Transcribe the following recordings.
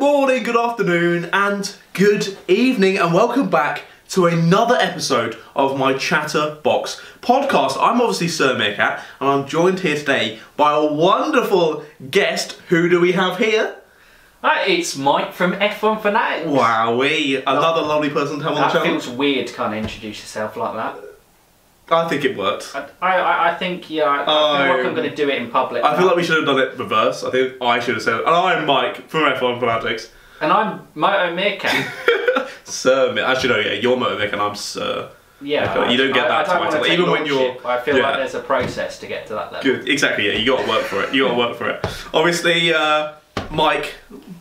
morning, good afternoon, and good evening, and welcome back to another episode of my Chatterbox podcast. I'm obviously Sir Meerkat, and I'm joined here today by a wonderful guest. Who do we have here? Hi, it's Mike from F1 Fanatics. Wowee, another oh, lovely person to have on the That channel. feels weird to kind of introduce yourself like that. I think it worked. I, I, I think, yeah, I, I feel like. I'm going to do it in public. I feel like we should have done it reverse. I think I should have said, and I'm Mike from F1 Fanatics. And I'm Moto Meerkat. Sir, actually, no, yeah, you're Motovic and I'm Sir. Yeah, Okay, you don't get that I don't title, even when you're- I feel yeah. like there's a process to get to that level. Good, exactly. Yeah, you got to work for it. You got to work for it. Obviously, uh, Mike,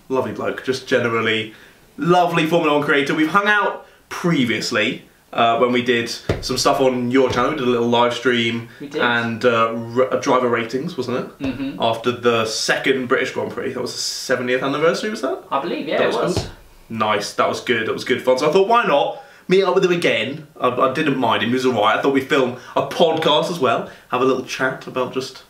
lovely bloke, just generally lovely Formula One creator. We've hung out previously uh, when we did some stuff on your channel. We did a little live stream and uh, r- uh, driver ratings, wasn't it? hmm After the second British Grand Prix, that was the 70th anniversary, was that? I believe, yeah, That it was was. Nice, that was good. That was good fun. So I thought, why not meet up with him again? I, I didn't mind him. He was alright. I thought we'd film a podcast as well, have a little chat about just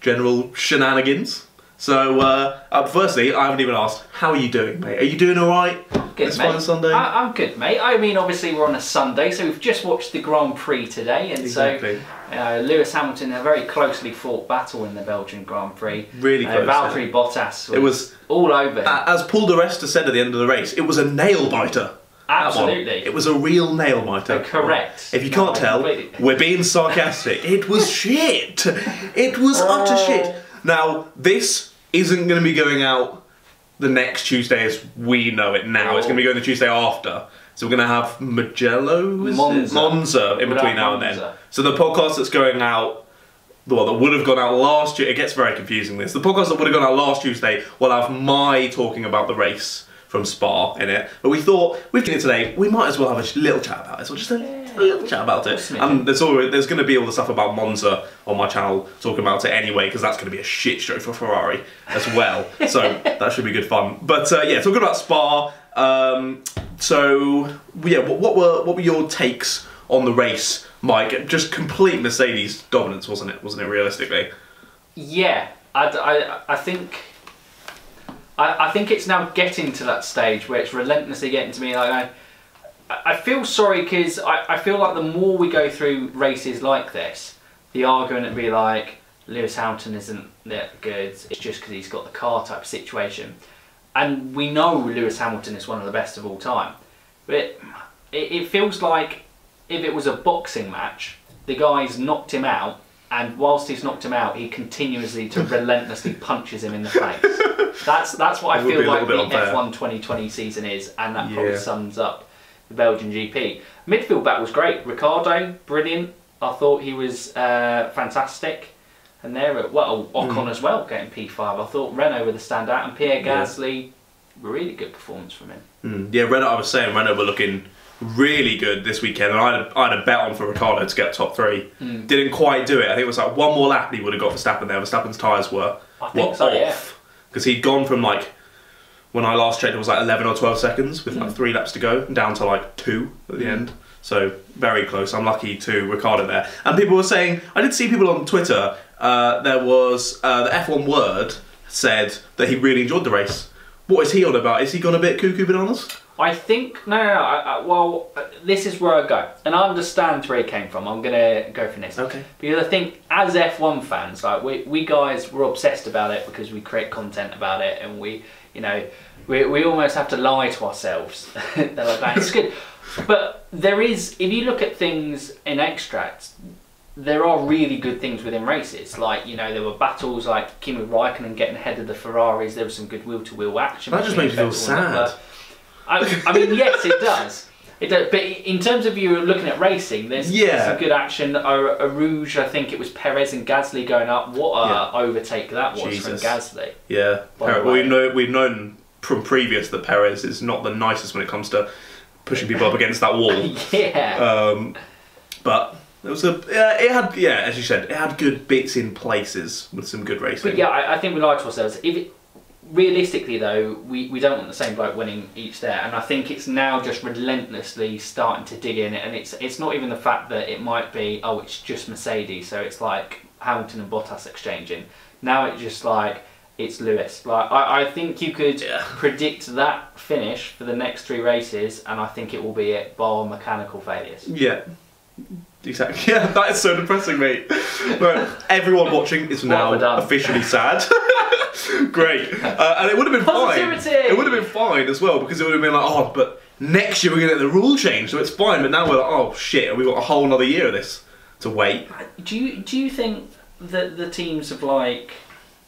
general shenanigans. So, uh, uh, firstly, I haven't even asked, how are you doing, mate? Are you doing alright? Good, This mate. fine Sunday? I, I'm good, mate. I mean, obviously, we're on a Sunday, so we've just watched the Grand Prix today, and Exactly. so uh, Lewis Hamilton, a very closely fought battle in the Belgian Grand Prix. Really Uh, close. Valtteri Bottas was, It was, all over. a- as Paul di Resta said at the end of the race, it was a nail biter. Absolutely. It was a real nail biter. Correct. If you No, can't tell, we're being sarcastic. It was shit. It was utter shit. Now, this isn't going to be going out the next Tuesday as we know it now. It's going to be going the Tuesday after. So we're going to have Mugello? Monza. Monza in between now and then. So the podcast that's going out, well, that would have gone out last year. It gets very confusing. This the podcast that would have gone out last Tuesday will have my talking about the race from Spa in it. But we thought we've done it today. We might as well have a little chat about it. So just a, a little chat about it. And there's always, there's going to be all the stuff about Monza on my channel talking about it anyway because that's going to be a shit show for Ferrari as well. so that should be good fun. But uh, yeah, talking about Spa. Um, so yeah, what, what were what were your takes on the race, Mike? Just complete Mercedes dominance, wasn't it? Wasn't it realistically? Yeah, I, I, I think. I, I think it's now getting to that stage where it's relentlessly getting to me. Like I, feel sorry because I, I feel like the more we go through races like this, the argument would be like Lewis Hamilton isn't that good. It's just because he's got the car type situation, and we know Lewis Hamilton is one of the best of all time. But it, it feels like if it was a boxing match, the guy's knocked him out, and whilst he's knocked him out, he continuously to relentlessly punches him in the face. That's that's what It I feel like the little bit unfair. F1 2020 season is, and that probably Yeah. sums up the Belgian GP. Midfield battle was great. Ricciardo, brilliant. I thought he was uh, fantastic. And there, at, well, Ocon as well, getting P5. I thought Renault were the standout, and Pierre Hmm. Yeah. Gasly, really good performance from him. Mm. Yeah, Renault. I was saying Renault were looking really good this weekend, and I had, I had a bet on for Ricciardo to get top three. Mm. Didn't quite do it. I think it was like one more lap and he would have got Verstappen there. Verstappen's tyres were, were so, off because he'd gone from like when I last checked, it was like eleven or twelve seconds with like three laps to go, down to like two at the end. So very close. I'm lucky to Ricciardo there. And people were saying, I did see people on Twitter. Uh, there was uh, the F1 word said that he really enjoyed the race. What is he on about? Is he gone a bit cuckoo bananas? I think no, no, no. I, I, well, uh, this is where I go, and I understand where he came from. I'm gonna go for this Okay. because I think as F1 fans, like we, we guys, we're obsessed about it because we create content about it, and we, you know, we, we almost have to lie to ourselves. They're like that. It's good, but there is if you look at things in extracts. There are really good things within races, like you know there were battles like Kimi Raikkonen getting ahead of the Ferraris. There was some good wheel-to-wheel action. That just makes me feel sad. I, I mean, yes, it does. It does. But in terms of you looking at racing, there's, Yeah. some good action. A, Eau Rouge, I think it was Perez and Gasly going up. What a Yeah. overtake that was Jesus. from Gasly. Yeah, Perez, way. we know we've known from previous that Perez is not the nicest when it comes to pushing people up against that wall. yeah. Um, but it was a yeah, it had yeah, as you said, it had good bits in places with some good racing. But yeah, I, I think we lie to ourselves. If it, realistically, though, we, we don't want the same bloke winning each there, and I think it's now just relentlessly starting to dig in, and it's it's not even the fact that it might be oh it's just Mercedes, so it's like Hamilton and Bottas exchanging. Now it's just like it's Lewis. Like I, I think you could Yeah. predict that finish for the next three races, and I think it will be it bar mechanical failures. Yeah. Exactly. Yeah, that is so depressing, mate. But everyone watching is What have I now officially sad. Great. Uh, and it would have been fine. It would have been fine as well because it would have been like, oh, but next year we're going to get the rule change, so it's fine. But now we're like, oh shit, we've got a whole another year of this to wait. Do you do you think that the teams have like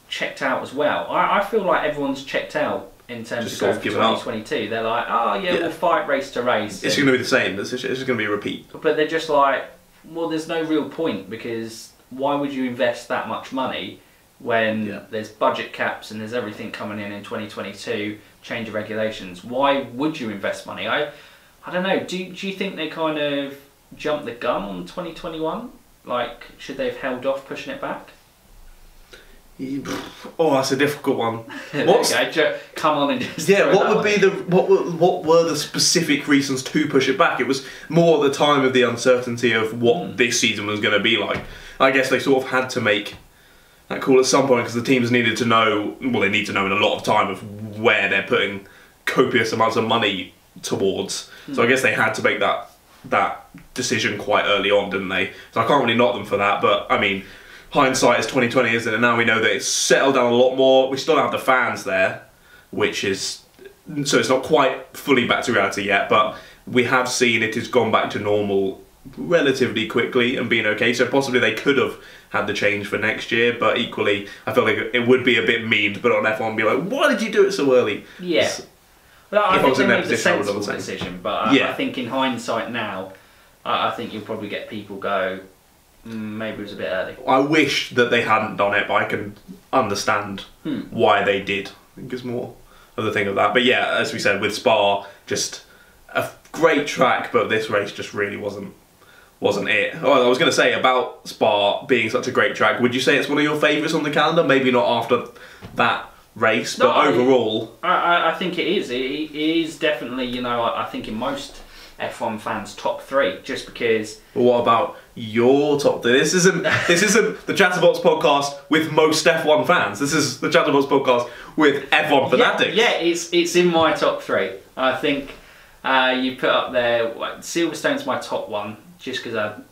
checked out as well? I, I feel like everyone's checked out in terms Just of of for given up. 2022. They're like, oh yeah, Yeah. we'll fight race to race. It's going to be the same. It's just, it's just going to be a repeat. but they're just like, well, there's no real point because why would you invest that much money when Yeah. there's budget caps and there's everything coming in in 2022, change of regulations? Why would you invest money? I, I don't know. Do do you think they kind of jumped the gun on 2021? Like, should they have held off pushing it back? Oh, that's a difficult one. What's- okay, come on and just Yeah, what would be the what were, what were the specific reasons to push it back? It was more the time of the uncertainty of what Hmm. this season was going to be like. I guess they sort of had to make that call at some point because the teams needed to know. Well, they need to know in a lot of time of where they're putting copious amounts of money towards. So I guess they had to make that that decision quite early on, didn't they? So I can't really knock them for that. But I mean, hindsight is twenty twenty, isn't it? And now we know that it's settled down a lot more. We still have the fans there, which is so it's not quite fully back to reality yet, but we have seen it has gone back to normal relatively quickly and being okay. So possibly they could have had the change for next year, but equally, I feel like it would be a bit mean to put on F1 and be like, why did you do it so early? Yeah. Well, I If I was in their position, I would sensible done the same. decision, but I, Yeah. I think in hindsight now, I, I think you'll probably get people go, mm, maybe it was a bit early. I wish that they hadn't done it, but I can understand Hmm. why they did. I think it's more of the thing of that. But yeah, as we said, with Spa, just a great track, but this race just really wasn't wasn't it. Oh, I was going to say about Spa being such a great track. Would you say it's one of your favourites on the calendar? Maybe not after that race, but No, I- overall, I, I, I think it is. It, it is definitely, you know, I, I think in most F1 fans' top three, just because. But what about your top three? This isn't this isn't the Chatterbox podcast with most F1 fans. This is the Chatterbox podcast with F1 fanatics. Yeah, yeah, it's it's in my top three. I think uh, you put up there. Silverstone's my top one, just because I've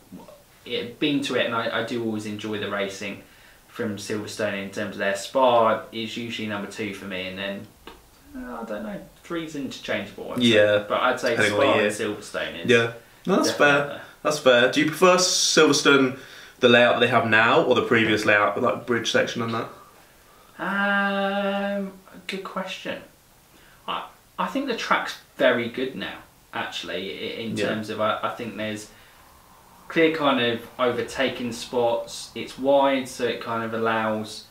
yeah, been to it and I, I do always enjoy the racing from Silverstone in terms of their Spa is usually number two for me, and then uh, I don't know, three's interchangeable. I'd say. Yeah, but I'd say Spa and. Silverstone is. Yeah, no, that's fair. That's fair. Do you prefer Silverstone, the layout that they have now, or the previous layout with like bridge section and that? Um, good question. I I think the track's very good now. Actually, in Yeah. terms of I, I think there's clear kind of overtaking spots. It's wide, so it kind of allows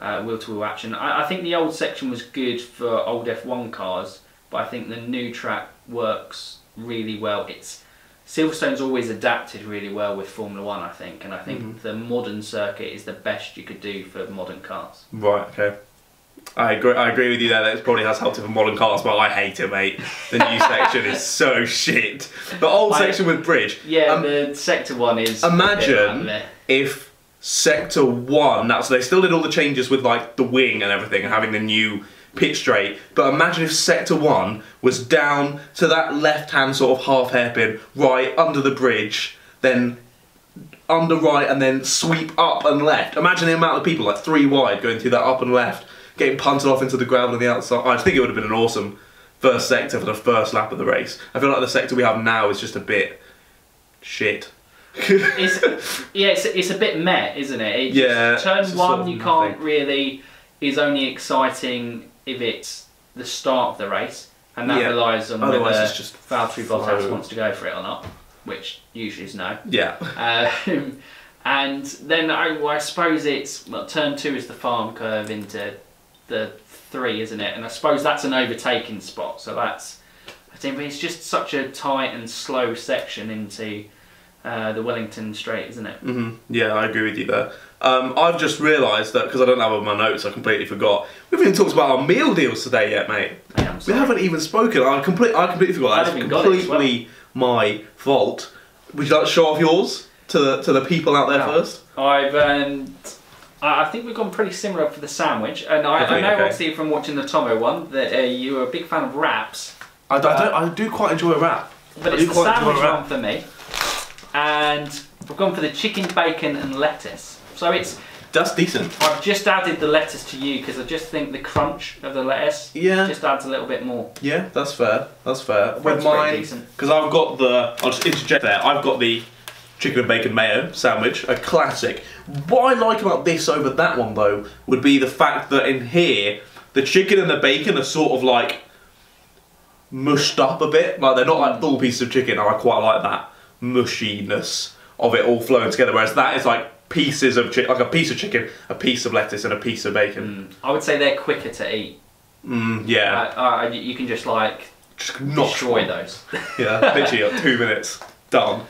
uh, wheel to wheel action. I, I think the old section was good for old F1 cars, but I think the new track works really well. It's Silverstone's always adapted really well with Formula One, I think, and I think Mhm. the modern circuit is the best you could do for modern cars. Right. Okay. I agree. I agree with you there. That it probably has helped it for modern cars, but I hate it, mate. The new section is so shit. The old I- section with bridge. Yeah, Um, the sector one is. imagine if sector one That's so they still did all the changes with like the wing and everything and having the new pitch straight but imagine if sector one was down to that left hand sort of half hairpin right under the bridge then under right and then sweep up and left imagine the amount of people like three wide going through that up and left getting punted off into the gravel on the outside i think it would have been an awesome first sector for the first lap of the race i feel like the sector we have now is just a bit shit It's yeah, it's, it's a bit meh, isn't it? it Yeah, turn one sort of you nothing. can't really is only exciting if it's the start of the race, and that Yeah, relies on otherwise whether it's just Valtteri Bottas flow. wants to go for it or not, which usually is no. yeah Um, and then I, well, I suppose it's well, turn two is the farm curve into the three, isn't it? And I suppose that's an overtaking spot. So that's I think it's just such a tight and slow section into uh, the Wellington Straight, isn't it? hmm Yeah, I agree with you there. Um, I've just realised that because I don't have on my notes, I completely forgot. We haven't even talked about our meal deals today yet, mate. We haven't even spoken. I complete, I completely forgot. That's haven't got it as completely my fault. Would you like to show off yours to the to the people out there first? I've earned I think we've gone pretty similar for the sandwich, and I, I know okay. obviously from watching the Tomo one that uh, you are a big fan of wraps, I, I, don't, I do quite enjoy a wrap. but it's the sandwich one for me. And we've gone for the chicken, bacon, and lettuce. So it's That's decent. I've just added the lettuce to you because I just think the crunch of the lettuce Yeah. just adds a little bit more. Yeah, that's fair. That's fair. With That's mine, because I've got the. I'll just interject there. I've got the chicken and bacon mayo sandwich, a classic. What I like about this over that one though would be the fact that in here the chicken and the bacon are sort of like mushed up a bit. Like they're not like mm. full pieces of chicken. and I quite like that mushiness of it all flowing together. Whereas that is like pieces of chicken, like a piece of chicken, a piece of lettuce, and a piece of bacon. I would say they're quicker to eat. Mm, yeah, Uh, uh, you can just like just not destroy those. Yeah, literally like two minutes done.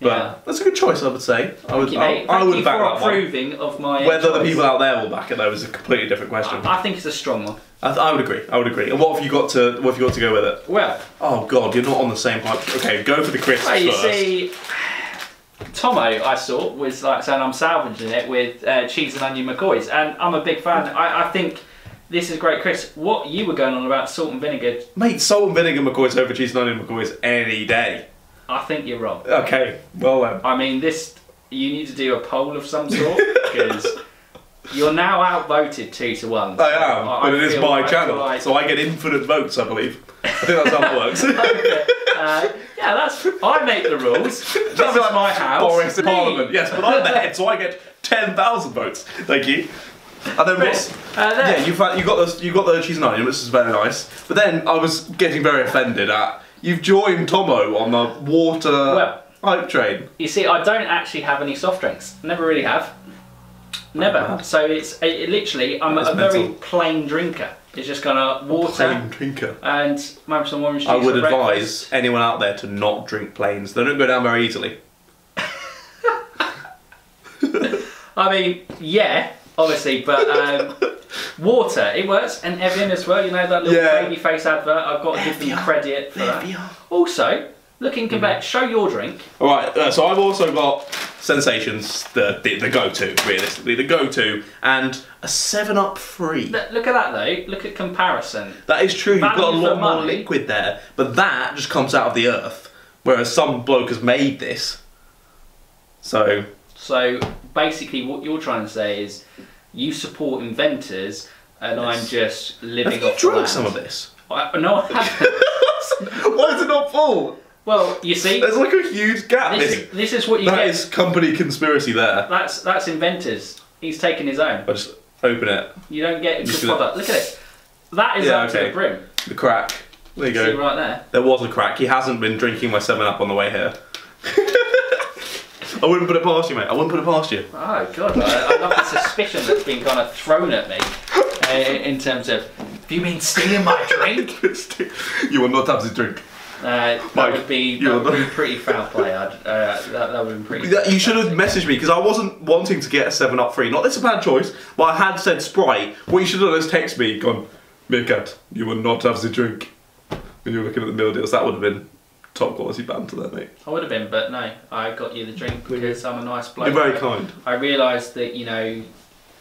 But Yeah. that's a good choice, I would say. I would, you, I. I would back for that one. approving of my. Whether the people out there will back it though is a completely different question. I, I think it's a strong one. I, I would agree. I would agree. And what have you got to? What have you got to go with it? Well, Oh God, you're not on the same hype. Okay, go for the crisps well you first. see, Tomo, I saw, was like saying I'm salvaging it with uh, cheese and onion McCoys, and I'm a big fan. I, I think this is great, Chris. What you were going on about salt and vinegar, Mate, salt and vinegar McCoys over cheese and onion McCoys any day. I think you're wrong. Okay, well then. I mean, this you need to do a poll of some sort because you're now outvoted two to one. I am, I- but I it is my channel, like- so I get infinite votes, I believe. I think that's how it works. uh, yeah, that's I make the rules. This is like my house. Boris in Parliament. Yes, but I'm the head, so I get ten thousand votes. Thank you. And then Chris, uh, there. Yeah, you found, you got the you got the cheese and onion, which is very nice. But then I was getting very offended at you've joined Tomo on the water Well- hype train. You see, I don't actually have any soft drinks. Never really have. Never. So it's it, it literally, I'm That a very mental. plain drinker. It's just kind of water Plain drinker. and maybe some orange juice. I would advise anyone out there to not drink planes. They don't go down very easily. I mean, yeah, obviously, but um, water, it works. And Evian as well, you know, that little Yeah. baby face advert, I've got to give them credit for that. Also, looking compared, show your drink. All right, uh, so I've also got sensations, the the, the go-to, realistically, the go-to, and a Seven Up free. Look at that though, look at comparison. That is true. You've got a lot more money. liquid there, but that just comes out of the earth. Whereas some bloke has made this. So So basically, what you're trying to say is you support inventors, and I'm just living have you off the drunk some of this? I, no, I haven't. Why is it not full? Well, you see, There's like a huge gap this, missing. this is what you That get. is company conspiracy there. That's that's inventors. He's taken his own. I just open it. You don't get a good product. Look at it. That is Yeah, up to the brim. The crack. There you See go. right there. There was a crack. He hasn't been drinking my Seven Up on the way here. I wouldn't put it past you, mate. I wouldn't put it past you. Oh god, I, I love the suspicion that's been kind of thrown at me uh, in terms of. Do you mean stealing my drink? you will not have the drink. Uh, that Mike, would be you're that would be pretty foul play. I'd, uh, that, that would be pretty. That- You should have messaged me because I wasn't wanting to get a 7 Up free. Not that it's a bad choice, but I had said Sprite. What you should have done is text me, gone, Meerkat, you will not have the drink. When you were looking at the meal deals, that would have been top quality banter there, mate. I would have been, but no, I got you the drink because I'm a nice bloke. You're very kind. I realised that you know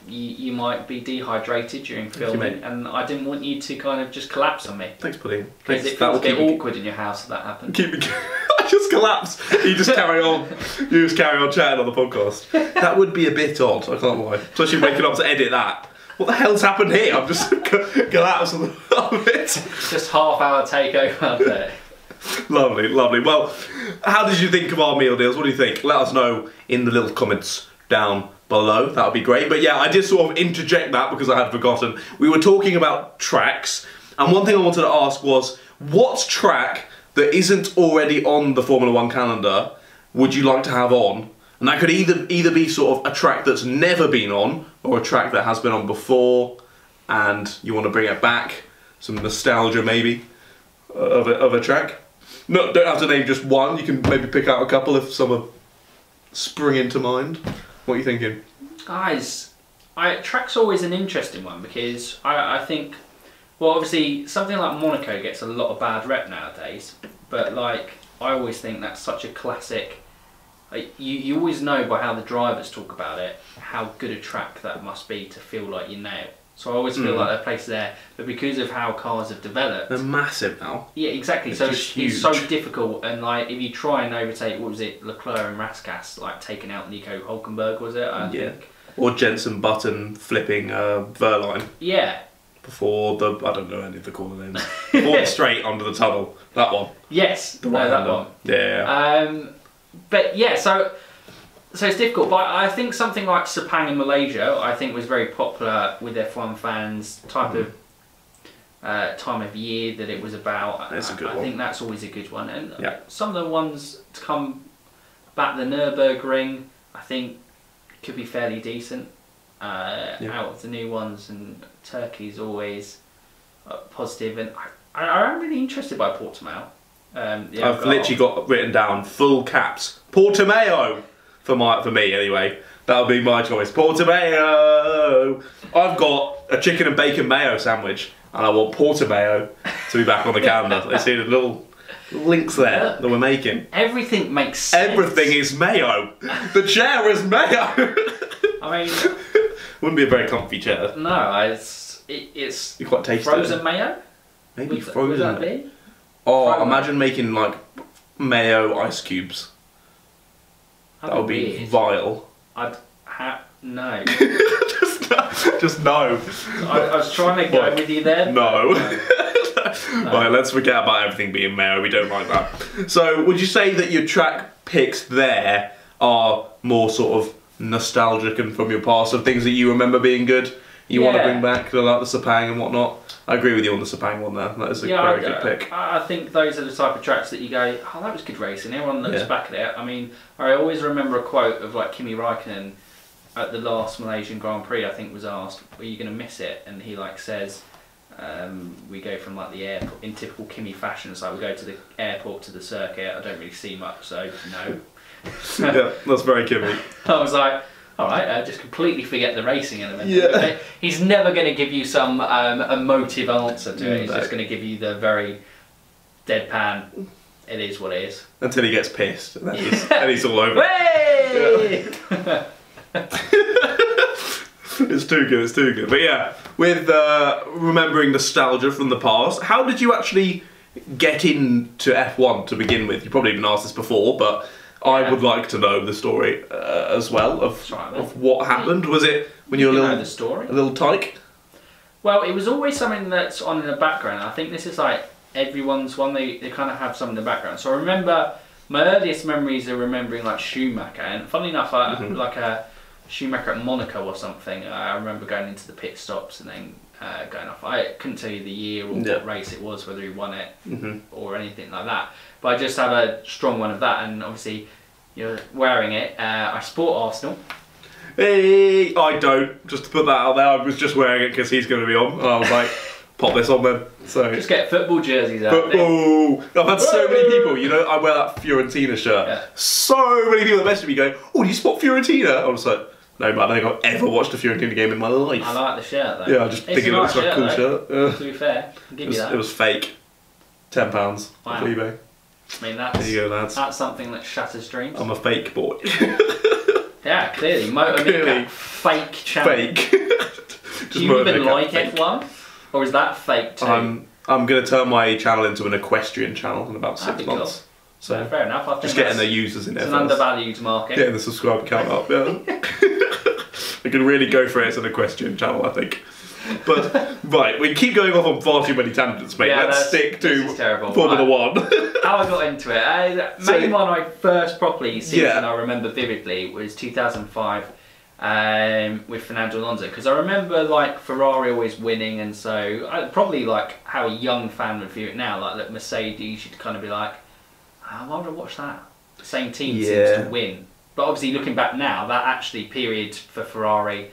you, you might be dehydrated during filming, and I didn't want you to kind of just collapse on me Thanks, buddy. because it That feels a bit awkward in your house if that happened. keep me. I just collapsed. You just carry on. You just carry on chatting on the podcast. That would be a bit odd. I can't lie. Especially waking up to edit that. What the hell's happened here? I'm just collapsed on it. Just half hour takeover there. Lovely, lovely. Well, how did you think of our meal deals? What do you think? Let us know in the little comments down below. That would be great. But yeah, I did sort of interject that because I had forgotten. We were talking about tracks, and one thing I wanted to ask was what track that isn't already on the Formula One calendar would you like to have on? And that could either either be sort of a track that's never been on, or a track that has been on before, and you want to bring it back. Some nostalgia, maybe, uh, of a, of a track. No, don't have to name just one. You can maybe pick out a couple if some are spring into mind. What are you thinking? Guys, I, track's always an interesting one because I, I think, well, obviously something like Monaco gets a lot of bad rep nowadays, but like I always think that's such a classic like, you you always know by how the drivers talk about it how good a track that must be to feel like you nail. So I always feel Mm. like they're placed there, but because of how cars have developed, They're massive now. yeah, exactly. It's so it's, it's so difficult, and like if you try and overtake, what was it, Leclerc and Rascasse, like taking out Nico Hulkenberg, was it? I Yeah. think. Or Jenson Button flipping uh, Wehrlein Yeah. before the I don't know any of the corner names. Before straight under the tunnel. That one. Yes. The no, one. that one. Yeah. Um, but yeah, so so it's difficult. But I think something like Sepang in Malaysia, I think was very popular with F1 fans. Type of uh, time of year that it was about. That's a I- good I one. think that's always a good one. And Yeah. some of the ones to come back the Nurburgring, I think could be fairly decent. Uh, Yeah. Out of the new ones, and Turkey's always uh, positive, and I, I, I'm really interested by Portimao. Um, the I've Algarve. literally got written down full caps. Portimao for my for me anyway. That'll be my choice. Portimao. I've got a chicken and bacon mayo sandwich, and I want Portimao to be back on the calendar. I see the little links there that we're making. Everything makes sense. Everything is mayo. The chair is mayo. I mean, Wouldn't be a very comfy chair. no, it's it, it's Be quite tasty. frozen mayo. Maybe Would, frozen. would that be? Oh, Frozen. imagine making like mayo ice cubes. That would be weird. vile. I'd ha- no. just, no, just no. I, I was trying to go What? with you there. No. but Right, let's forget about everything being mayo. We don't like that. So, would you say that your track picks there are more sort of nostalgic and from your past of things that you remember being good? You want to bring back the like the Sepang and whatnot. I agree with you on the Sepang one there. That is a yeah, very I, good pick. I, I think those are the type of tracks that you go, oh, that was good racing. Everyone looks Yeah. back at it. I mean, I always remember a quote of like Kimi Raikkonen at the last Malaysian Grand Prix. I think was asked, "Are you going to miss it?" And he like says, um, "We go from like the airport in typical Kimi fashion. It's like we go to the airport to the circuit. I don't really see much, so no." yeah, that's very Kimi. I was like, all right, uh, just completely forget the racing element. Yeah. He's never going to give you some um, emotive answer to it. He's No. just going to give you the very deadpan. It is what it is. Until he gets pissed, and he's, and he's all over. Hey! it's too good. It's too good. But yeah, with uh, remembering nostalgia from the past, how did you actually get into F1 to begin with? You probably even asked this before, but I would like to know the story uh, as well of right, of what happened. Was it when you were a little the story. a little tyke? Well, it was always something that's on in the background. I think this is like everyone's one. They, they kind of have some in the background. So I remember my earliest memories are remembering like Schumacher, and funnily enough, I, Mhm. like a Schumacher at Monaco or something. I remember going into the pit stops and then uh, going off. I couldn't tell you the year or Yeah. what race it was, whether he won it hmm or anything like that. But I just have a strong one of that, and obviously, you're wearing it. Uh, I sport Arsenal. Hey, I don't. Just to put that out there, I was just wearing it because he's going to be on. And I was like, pop this on then. So. Just get football jerseys out. there. Football. I've had so many people, you know, I wear that Fiorentina shirt. Yeah. So many people that message of me going, Oh, do you spot Fiorentina? I was like, No, man, I don't think I've ever watched a Fiorentina game in my life. I like the shirt though. yeah, I just It's think it looks like a cool though. shirt. Yeah. To be fair, I'll give It was, you that. it was fake. Ten pounds Wow. off eBay. I mean, that's There you go, lads. that's something that shatters dreams. I'm a fake boy. yeah, clearly, Motor Clearly. Fake channel. fake. Do you even like F1, or is that fake too? I'm I'm gonna turn my channel into an equestrian channel in about That'd six be cool. months. So So fair enough. I think just getting the users in there. it's an first. undervalued market. Getting the subscriber count up, yeah. I can really go for it as an equestrian channel, I think. But right, we keep going off on far too many tangents, mate. Yeah, Let's that's- stick this to is terrible. Formula. One. How I got into it. Uh, So- main one I first properly seen Yeah. and I remember vividly was 2005 um, with Fernando Alonso because I remember like Ferrari always winning and so I, probably like how a young fan would view it now like that Mercedes you'd kind of be like oh, why would I watch that same team Yeah. seems to win but obviously looking back now that actually period for Ferrari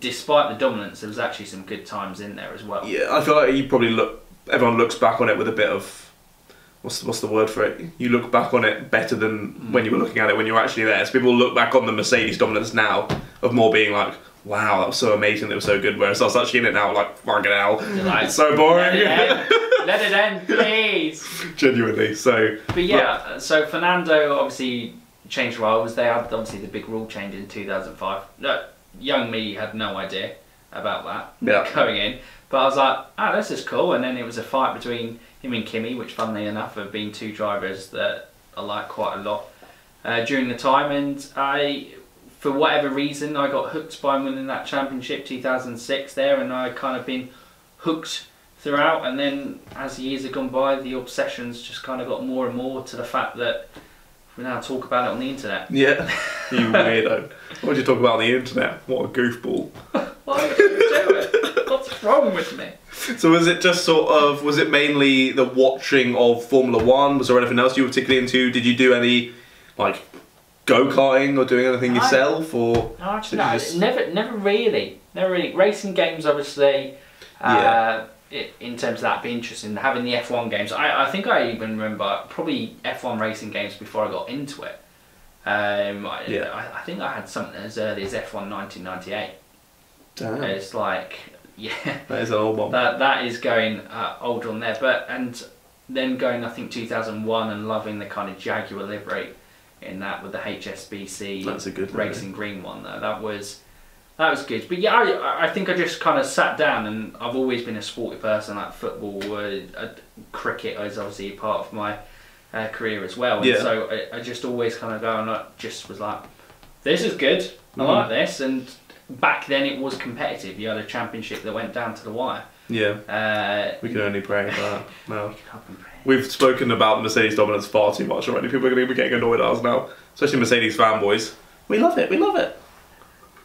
despite the dominance there was actually some good times in there as well yeah, I feel like you probably look. Everyone looks back on it with a bit of. What's the, what's the word for it? You look back on it better than hmm. when you were looking at it when you were actually there. So people look back on the Mercedes dominance now of more being like, "Wow, that was so amazing. It was so good." Whereas I was actually in it now, like, "Fucking hell, like, it's so let boring." it end, let it end please Genuinely. So But yeah, so Fernando obviously changed rivals. They had obviously the big rule change in 2005. No, young me had no idea about that Yeah. going in, but I was like, oh, this is cool. And then it was a fight between him and Kimi, which funnily enough have been two drivers that I like quite a lot uh, during the time. And I, for whatever reason, I got hooked by winning that championship 2006 there, and I kind of been hooked throughout. And then as the years have gone by, the obsessions just kind of got more and more to the fact that we now talk about it on the internet. Yeah. You weirdo. What did you talk about on the internet? What a goofball. Why would you do it? What's wrong with me? So was it just sort of was it mainly the watching of Formula One? Was there anything else you were particularly into? Did you do any like go karting or doing anything I- yourself or No, actually, no, just- never, never really, never really. Racing games, obviously, uh, i in terms of that, be interesting. Having the F1 games, I, I think I even remember probably F1 racing games before I got into it. Um, I, Yeah. I, I think I had something as early as F1 1998. Damn, It's like, yeah, that is an old one. that that is going uh, older on there, but and then going I think 2001 and loving the kind of Jaguar livery in that with the HSBC That's a good racing green one though. That was that was good. But yeah, I, I think I just kind of sat down and I've always been a sporty person. Like football, uh, uh, cricket is obviously part of my uh, career as well. And Yeah. so I, I just always kind of go and I just was like, this is good. I Mhm. like this. And back then it was competitive. You had a championship that went down to the wire. Yeah, Uh, we can only pray for that. No. can't compare. We've spoken about Mercedes dominance far too much already. People are going to be getting annoyed at us now, especially Mercedes fanboys. We love it. We love it.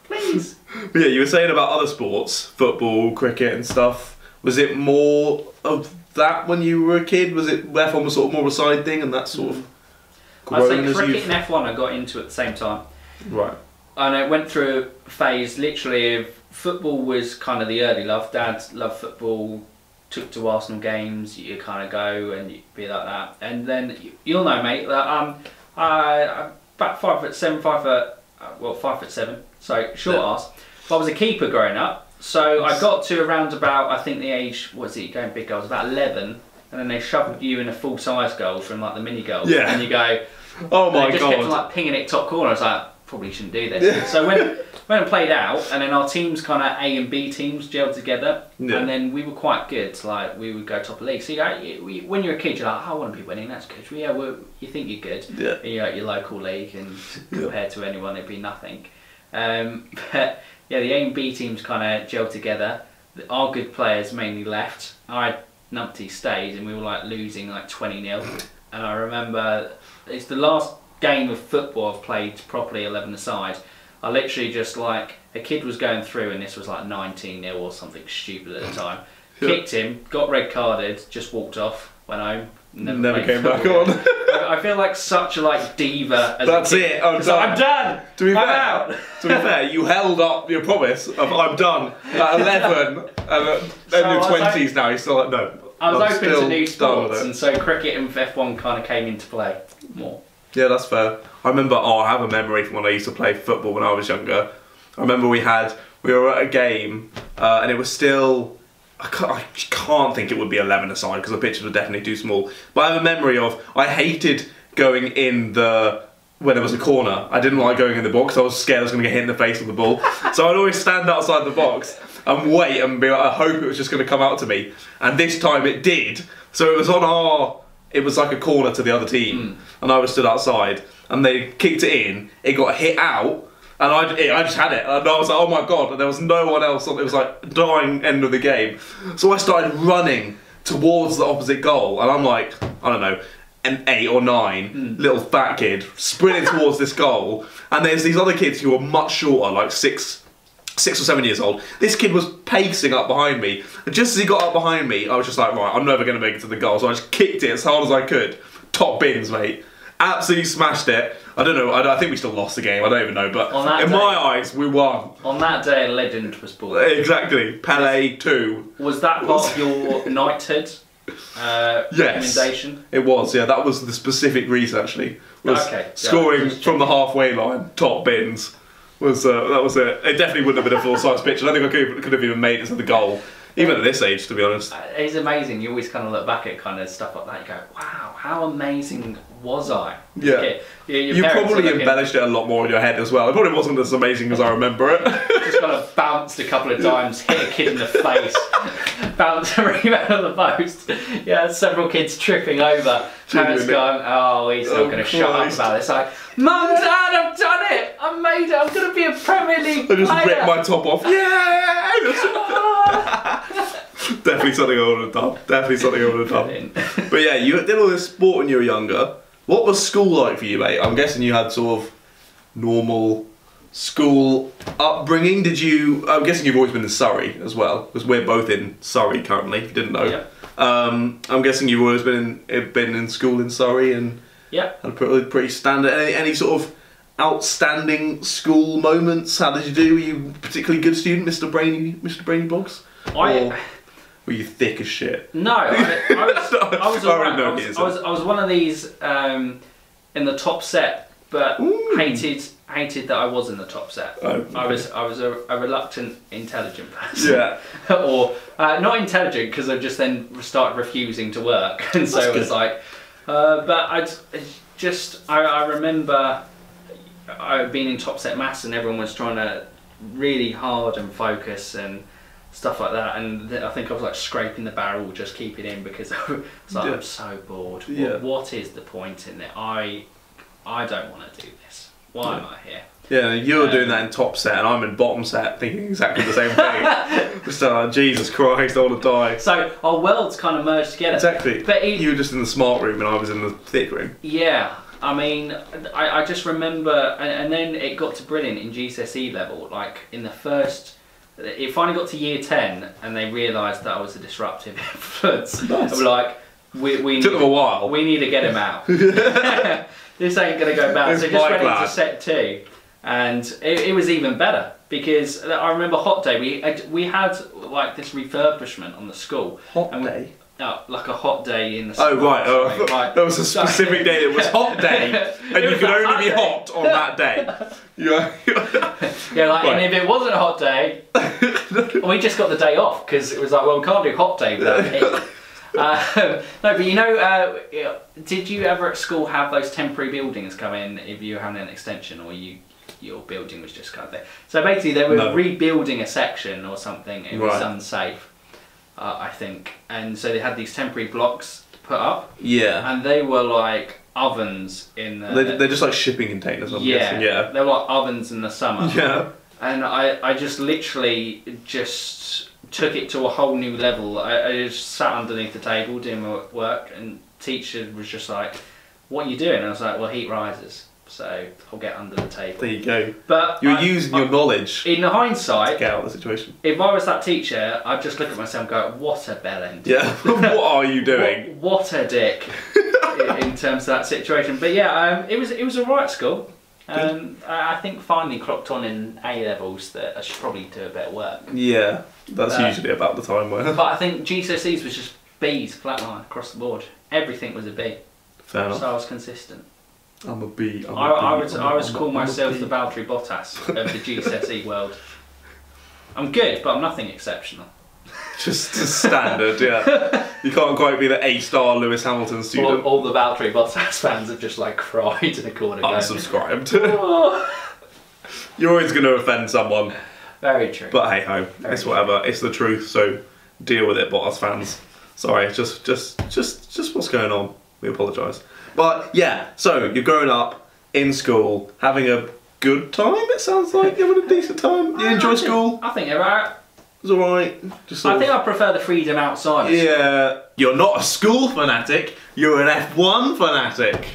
Please. But yeah, you were saying about other sports, football, cricket, and stuff. Was it more of that when you were a kid? Was it F1 was sort of more of a side thing, and that sort of I'd grown say cricket you've and F1 I got into at the same time. right? And I went through a phase literally of football was kind of the early love. Dad loved football, took to Arsenal games, you kind of go and you be like that. And then you- you'll know, mate, that um, I, I'm about five foot seven, five foot, uh, well, five foot seven, so short Yeah. ass. But I was a keeper growing up. So I got to around about, I think the age, what's it, going big goals, about 11. And then they shoved you in a full size goal from like the mini goals. Yeah. And you go, Oh my just kept god! like pinging it top corner. I was like, probably shouldn't do this. Yeah. So when when I played out, and then our teams kind of A and B teams gelled together, Yeah. and then we were quite good. Like we would go top of the league. So you go, you, we- when you're a kid, you're like, oh, I want to be winning. That's good. Well, yeah, well, you think you're good. Yeah. And you're at your local league, and compared to anyone, it'd be nothing. Um, but yeah, the A and B teams kind of gelled together. Our good players mainly left. I numpty stayed, and we were like losing like twenty 0 And I remember it's the last game of football I've played properly eleven aside. I literally just like a kid was going through, and this was like nineteen 0 or something stupid at the time. Kicked him, got red carded, just walked off, went home. Never, played came back on. I feel like such a like diva. As That's it, I'm done. I'm done. To be I'm fair, out. to be fair, you held up your promise of I'm done at 11, and uh, So in your was like- 20s now. You're still like no. I was I'm open to new sports, and so cricket and F1 kind of came into play more. Yeah, that's fair. I remember. Oh, I have a memory from when I used to play football when I was younger. I remember we had we were at a game, uh, and it was still. I can't, I can't think it would be eleven aside because the pitches were definitely too small. But I have a memory of I hated going in the when there was a corner. I didn't like going in the box. I was scared I was going to get hit in the face with the ball. so I'd always stand outside the box and wait and be like, I hope it was just going to come out to me. And this time it did. So it was on our. It was like a corner to the other team, hmm. and I was stood outside, and they kicked it in. It got hit out. And I, it- I just had it, and I was like, "Oh my god!" And there was no one else. on It was like dying end of the game. So I started running towards the opposite goal, and I'm like, I don't know, an eight or nine, hmm. little fat kid sprinting towards this goal. And there's these other kids who are much shorter, like six, six or seven years old. This kid was pacing up behind me. And just as he got up behind me, I was just like, right, I'm never going to make it to the goal. So I just kicked it as hard as I could. Top bins, mate. Absolutely smashed it. I don't know. I, I think we still lost the game. I don't even know. But On that in day- my eyes, we won. On that day, a legend was born. Exactly. Pele two. Was that part of your knighthood uh, Yes. recommendation? It was. Yeah, that was the specific reason. Actually, was Okay, scoring just from the halfway line. Top bins. Was uh, that was it? It definitely wouldn't have been a full size pitch. I don't think I could, could have even made it to the goal, even at this age, to be honest. Uh, It's amazing. You always kind of look back at kind of stuff like that. You go, wow, how amazing Was I? Yeah. Okay. Your- You parents probably embellished it a lot more in your head as well. It probably wasn't as amazing as I remember it. just kind of bounced a couple of times, hit a kid in the face, bounced a rebound on the post. Yeah, several kids tripping over. Parents going, oh, he's not Oh, going to shut up about this. Like, Mum, Dad, I've done it. I've made it. I'm going to be a Premier League I just player. ripped my top off. Yeah! Ah. Definitely something I would have done. Definitely something I would have done. But yeah, you did all this sport when you were younger. What was school like for you, mate? I'm guessing you had sort of normal school upbringing. Did you? I'm guessing you've always been in Surrey as well, because we're both in Surrey currently. If you didn't know, Yeah. um, I'm guessing you've always been in, been in school in Surrey and Yeah. had pretty, pretty standard. Any, any sort of outstanding school moments? How did you do? Were you a particularly good student, Mr. Brainy, Mr. Brainy Boggs? I, Or were you thick as shit? No, I, I was, I was, I was. I was, I was one of these um, in the top set, but Ooh. hated hated that I was in the top set. Oh, I was I was a, a reluctant, intelligent person. Yeah. or uh, not intelligent because I just then started refusing to work, and so it was like. Uh, but I just I, I remember I being in top set maths and everyone was trying to really hard and focus and stuff like that and th- I think I was like scraping the barrel just keep it in because I was like Yeah. I'm so bored What- what is the point in it I I don't want to do this why am I here Yeah, you're Um, doing that in top set, and I'm in bottom set, thinking exactly the same thing. Just uh, Jesus Christ, I want to die. so our worlds kind of merged together Exactly. but it, You were just in the smart room, and I was in the thick room. Yeah, I mean, I, I just remember, and, and then it got to brilliant in GCSE level. Like in the first, it finally got to year ten, and they realised that I was a disruptive influence. Nice. Were like, we we took them a while. we need to get him out. this ain't gonna go bad. This so just went into set two, and it, it was even better because I remember Hot Day. We we had like this refurbishment on the school. Hot we- day. No, like a hot day in the Oh right, oh, I right. there was a specific day that was hot day, and you could only be day. hot on that day. Yeah. Yeah, like, Right. and if it wasn't a hot day, we just got the day off because it was like, well, we can't do hot day without heat. Uh, no, but you know, uh, did you ever at school have those temporary buildings come in if you were having an extension or you your building was just kind of there? So basically, they were No. rebuilding a section or something. It was Right. unsafe, uh, I think, and so they had these temporary blocks put up, yeah. and they were like ovens in the. They, they're just like shipping containers. I'm yeah, guessing. Yeah. they were like ovens in the summer Yeah. and I, I just literally just took it to a whole new level. I, I just sat underneath the table doing my work, and teacher was just like, "What are you doing?" And I was like, "Well, heat rises, so I'll get under the table." There you go. But You're I- using I- your knowledge in hindsight, get out of the situation. if I was that teacher, I'd just look at myself and go, "What a bellend." Yeah. what are you doing? What, what a dick in terms of that situation. But yeah, um, it was it was a right school. Um, I I think finally clocked on in A levels that I should probably do a bit of work. Yeah. That's Uh, usually about the time where. But I think GCSEs was just B's flatline across the board. Everything was a B, Fair enough. so I was consistent. I'm a B. I'm a I, I B, would I'm I would a- call I'm myself the Valtteri Bottas of the GCSE world. I'm good, but I'm nothing exceptional. Just standard, yeah. You can't quite be the A-star Lewis Hamilton All, student. all the Valtteri Bottas fans have just like cried in a corner. Unsubscribed. "Oh." You're always going to offend someone, Very true. but hey ho, it's whatever. It's the truth, so deal with it, Bottas fans. Sorry, just just just just what's going on. We apologise. But yeah, so you're growing up in school, having a good time. It sounds like you're having a decent time. You uh, enjoy I think- school? I think you're right. It's alright. Just I of- think I prefer the freedom outside. Yeah, you're not a school fanatic. You're an F1 fanatic.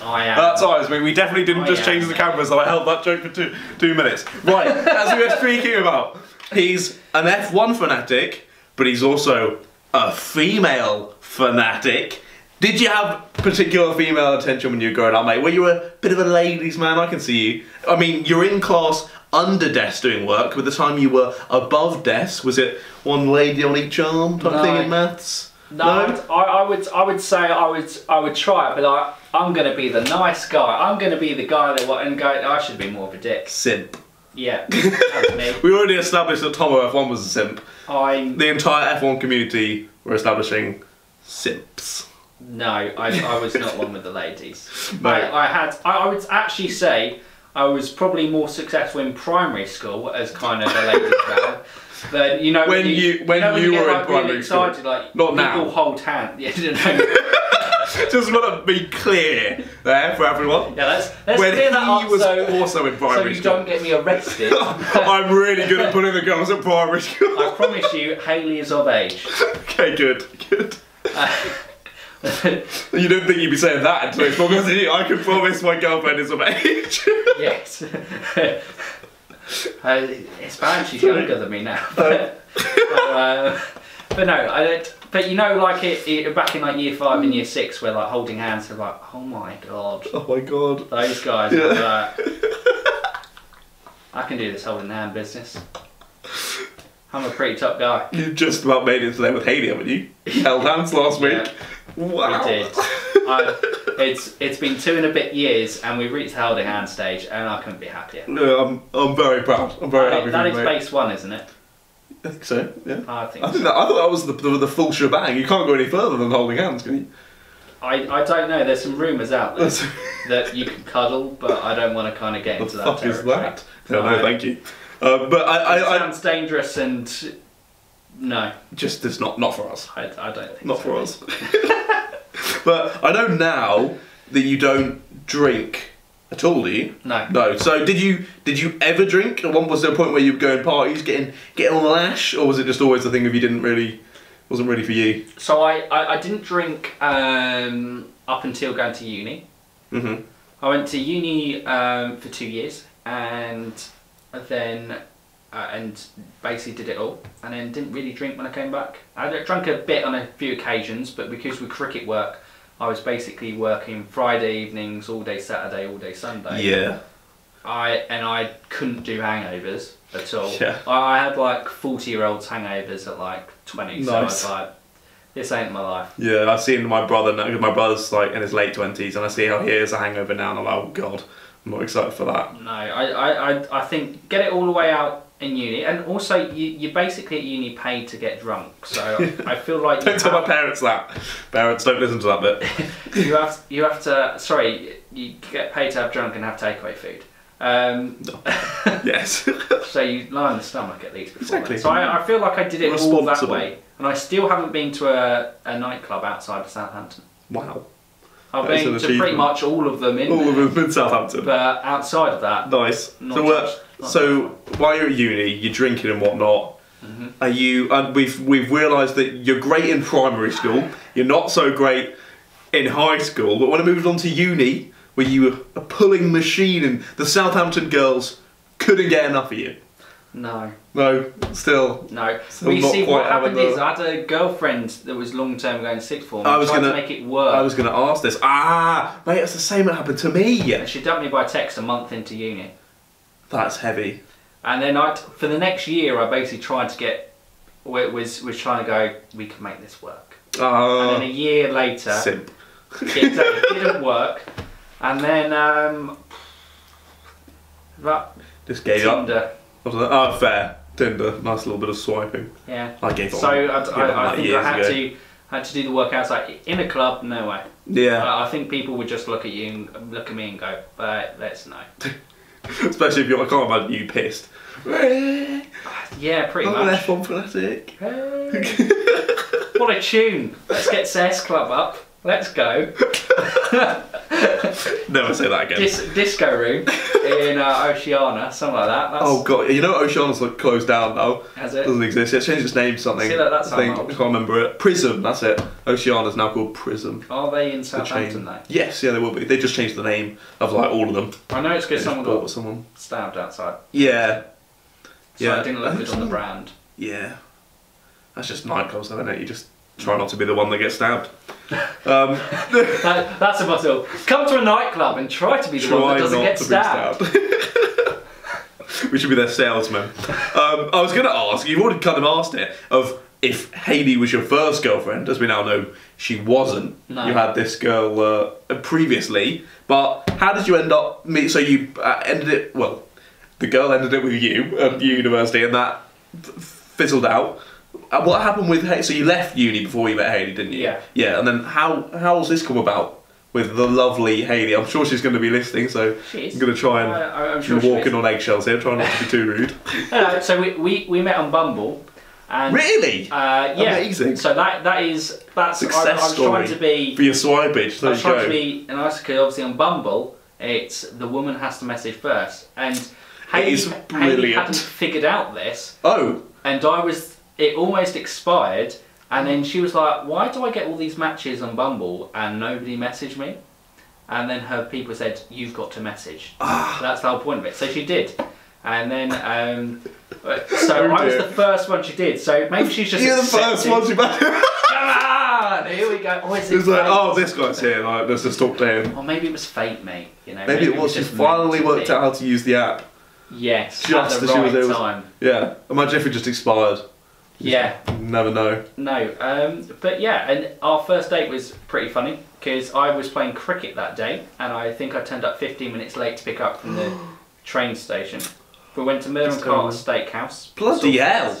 I am. That's alright. We, we definitely didn't Oh, just yeah. change the cameras. So I held that joke for two two minutes. Right, as we were speaking about, he's an F1 fanatic, but he's also a female fanatic. Did you have particular female attention when you were growing up, mate? Were you a bit of a ladies' man? I can see you. I mean, you're in class under desk doing work. By the time you were above desk, was it one lady on each arm type No. thing in maths? No, I, I would. I would say I would. I would try it, but I, I'm going to be the nice guy. I'm going to be the guy that wa- and go. I should be more of a dick. Simp. Yeah, that's me. We already established that Tomo F1 was a simp. I'm. The entire F1 community were establishing simps. No, I, I was not one with the ladies. No. I, I had. I, I would actually say I was probably more successful in primary school as kind of a ladies man. But you know When you- when know you get, were in like, really primary school. excited, like Not people now. hold hands. Yeah, you know. Just want to be clear there for everyone. yeah. Let's let's when clear he that up was so, also in so you school. don't get me arrested. I'm really good at putting the girls at primary school. I promise you, Haley is of age. okay, good, good. Uh, You didn't think you'd be saying that in today's podcast, you? I can promise my girlfriend is of age. yes. uh, it's bad she's younger than me now. But, uh, but no, I don't. But you know, like it, it back in like year five and year six, where like holding hands, are like, oh my god, oh my god. those guys. Yeah. Are like, I can do this holding hand business. I'm a pretty tough guy. You just about made it today with Haley, haven't you? Held hands last week. Wow. We did. I, it's it's been two and a bit years, and we've reached the holding hand stage, and I couldn't be happier. No, I'm, I'm very proud. I'm very happy that is you, base one, isn't it? I think so, yeah. I think. I think that, I thought that was the, the, the full shebang. You can't go any further than holding hands, can you? I, I don't know. There's some rumours out there that you can cuddle, but I don't want to kind of get the into that fuck is that? No, no, No. thank you. Uh, but I, It I, I sounds dangerous, and no, just it's not not for us. I, I don't think Not so. for us. but I know now that you don't drink at all, do you? No, No. So did you did you ever drink? At one was there a point where you were going parties, getting getting on the lash, or was it just always the thing of you didn't really wasn't really for you? so I, I, I didn't drink um, up until going to uni. Mm-hmm. I went to uni um, for two years, and then uh, and basically did it all, and then didn't really drink when I came back. I drank a bit on a few occasions, but because with cricket work, I was basically working Friday evenings, all day Saturday, all day Sunday. Yeah. I and I couldn't do hangovers at all. Yeah. I, I had like forty year olds hangovers at like twenty, so I Nice. was like, this ain't my life. Yeah, I've seen my brother My brother's like in his late twenties, and I see how he is a hangover now, and I'm like, oh god, I'm not excited for that. No, I, I, I think get it all the way out in uni, and also you, you're basically at uni paid to get drunk. So I feel like Don't tell my parents that. Parents, don't listen to that bit. you have you have to. Sorry, you get paid to have drunk and have takeaway food. Um, yes. so you lie on the stomach at least before. Exactly. Then. So I, I feel like I did it all that way, and I still haven't been to a, a nightclub outside of Southampton. wow. I've That is been an to pretty achievement. much all of them in All there, of them in Southampton. but outside of that, Nice. Not so, uh, touched. Not so while you're at uni, you're drinking and whatnot. Mhm. Are you? And we've we've realised that you're great in primary school. You're not so great in high school. But when I moved on to uni, where you were a pulling machine, and the Southampton girls couldn't get enough of you. no. No, still. No. So well, you see, what happened is I had a girlfriend that was long term going sixth form. I was gonna- make it work. I was going to ask this. Ah, mate, it's the same that happened to me. And she dumped me by text a month into uni. That's heavy. And then I, for the next year, I basically tried to get, wa- was was trying to go, we can make this work. And then a Ah, year later, simp. it didn't work. And then, um, that Just gave up. Tinder, that- Oh, fair. Tinder, nice little bit of swiping. yeah. I gave up. So I, I, I think I had ago. to had to do the work outside in a club. No way. Yeah, I I think people would just look at you and look at me and go, uh, "Let's know." especially if you're. I can't imagine you pissed. Yeah, pretty much. F1 fanatic. What a tune! Let's get CS Club up. Let's go. Never say that again. Dis- disco room in uh, Oceana, something like that. That's, Oh god, you know Oceana's like closed down now. Has it? Doesn't exist. It's changed its name to something. See, that- that I think. I can't remember it. Prism, that's it. Oceana's now called Prism. Are they in The Southampton chain. though? Yes, yeah, they will be. They just changed the name of like all of them. I know it's because someone got someone. stabbed outside. Yeah, So Yeah. it didn't I look good on the brand. yeah. That's just nightclubs, though, isn't it? You just try not to be the one that gets stabbed. Um, That, that's a motto. Come to a nightclub and try to be the one that doesn't get stabbed. be stabbed. we should be their salesman. Um, I was going to ask, you've already kind of asked it, of if Haley was your first girlfriend, as we now know she wasn't. No. You had this girl uh, previously, but how did you end up meet? So you uh, ended it, well, the girl ended it with you at university and that fizzled out. Uh, what happened with Haley? So you left uni before you met Haley, didn't you? Yeah. Yeah, and then how how's this come about with the lovely Haley? I'm sure she's going to be listening, so She is. I'm going to try and. I, I'm sure You're walking on eggshells here, trying not to be too rude. No, so we, we, we met on Bumble. And, really? Uh, yeah. Amazing. So that that is that's Success I was story. trying to be For your swipage, I there was you trying to go. be nice because obviously on Bumble it's the woman has to message first and Haley, Haley hadn't figured out this Oh, and I was it almost expired and then she was like why do I get all these matches on Bumble and nobody messaged me and then her people said you've got to message Ah. that's the whole point of it so she did and then um, so I was the first one she did so maybe she's just you're the first one. Come on here we go oh, is It was like, oh, this guy's here. Like, let's just talk to him. Or maybe it was fate, mate. You know, Maybe it was. She just finally worked out how to use the app. Yes, Just at as the she right was time. Yeah. Imagine if it just expired. Yeah, Never know. no, um, but yeah, and our first date was pretty funny because I was playing cricket that day, and I think I turned up 15 minutes late to pick up from the train station. We went to Miller and Carter Steakhouse. Bloody hell.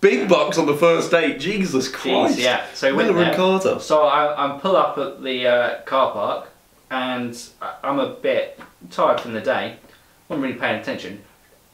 Big bucks on the first date. Jesus Jeez, Christ. yeah. So we went Miller and. Carter. So I, I'm pull up at the uh, car park, and I- I'm a bit tired from the day. I wasn't really paying attention.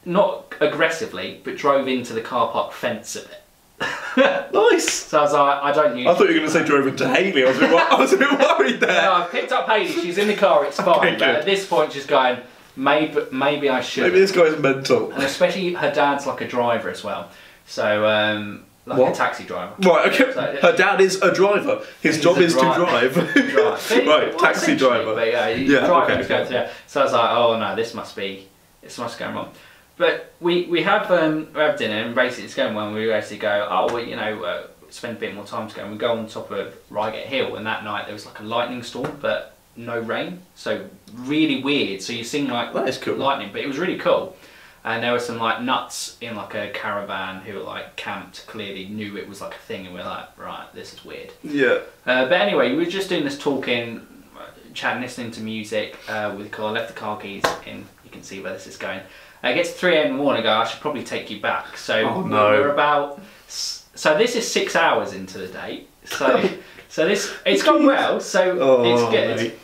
Not aggressively, but drove into the car park fence a bit. Nice. So I was like, I don't use. I thought you were going to say drove into Haley. I was a bit, wo- I was a bit worried there. No, there. I picked up Haley. She's in the car. It's fine. Okay, but good. at this point, she's going. Maybe, maybe I should. Maybe this guy's mental. And especially her dad's like a driver as well. So um, like What? a taxi driver. Right, okay. So- Her dad is a driver. His job is dri- to drive. Drive. right, Well, taxi driver. But yeah, Yeah, driving okay. was going to- yeah. So I was like, oh no, this must be, this must go wrong. But we we have um, we have dinner and basically it's going well. And we basically go, oh well, you know, uh, spend a bit more time together. And we go on top of Reigate Hill, and that night there was like a lightning storm, but no rain. So really weird. So you sing like That is cool. lightning, but it was really cool. And there were some like nuts in like a caravan who like camped, clearly knew it was like a thing, and we're like, right, this is weird. Yeah. Uh, but anyway, we were just doing this talking, uh, chatting, listening to music uh, with the car. I left the car keys in. You can see where this is going. Uh, get gets 3 a.m. in the morning. I go, I should probably take you back. So Oh, no. we're about. So this is six hours into the date. So so this it's gone well. So Oh, it's good. mate.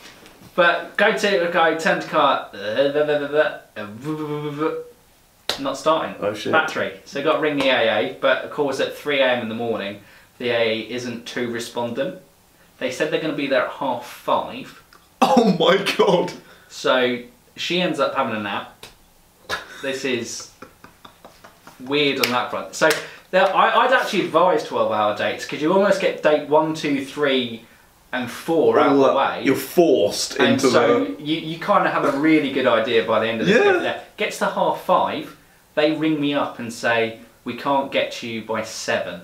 But go to go turn to car. Not starting. Oh, shit. Battery. So got to ring the AA. But of course, at 3 a.m. in the morning, the AA isn't too respondent. They said they're going to be there at half five. Oh my god. So she ends up having a nap. This is weird on that front. So there, I, I'd actually advise 12 hour dates because you almost get date one, two, three, and four out of the way. You're forced And into so the. you, you kind of have a really good idea by the end of this. Yeah. Yeah. Gets to half five, they ring me up and say, we can't get to you by seven.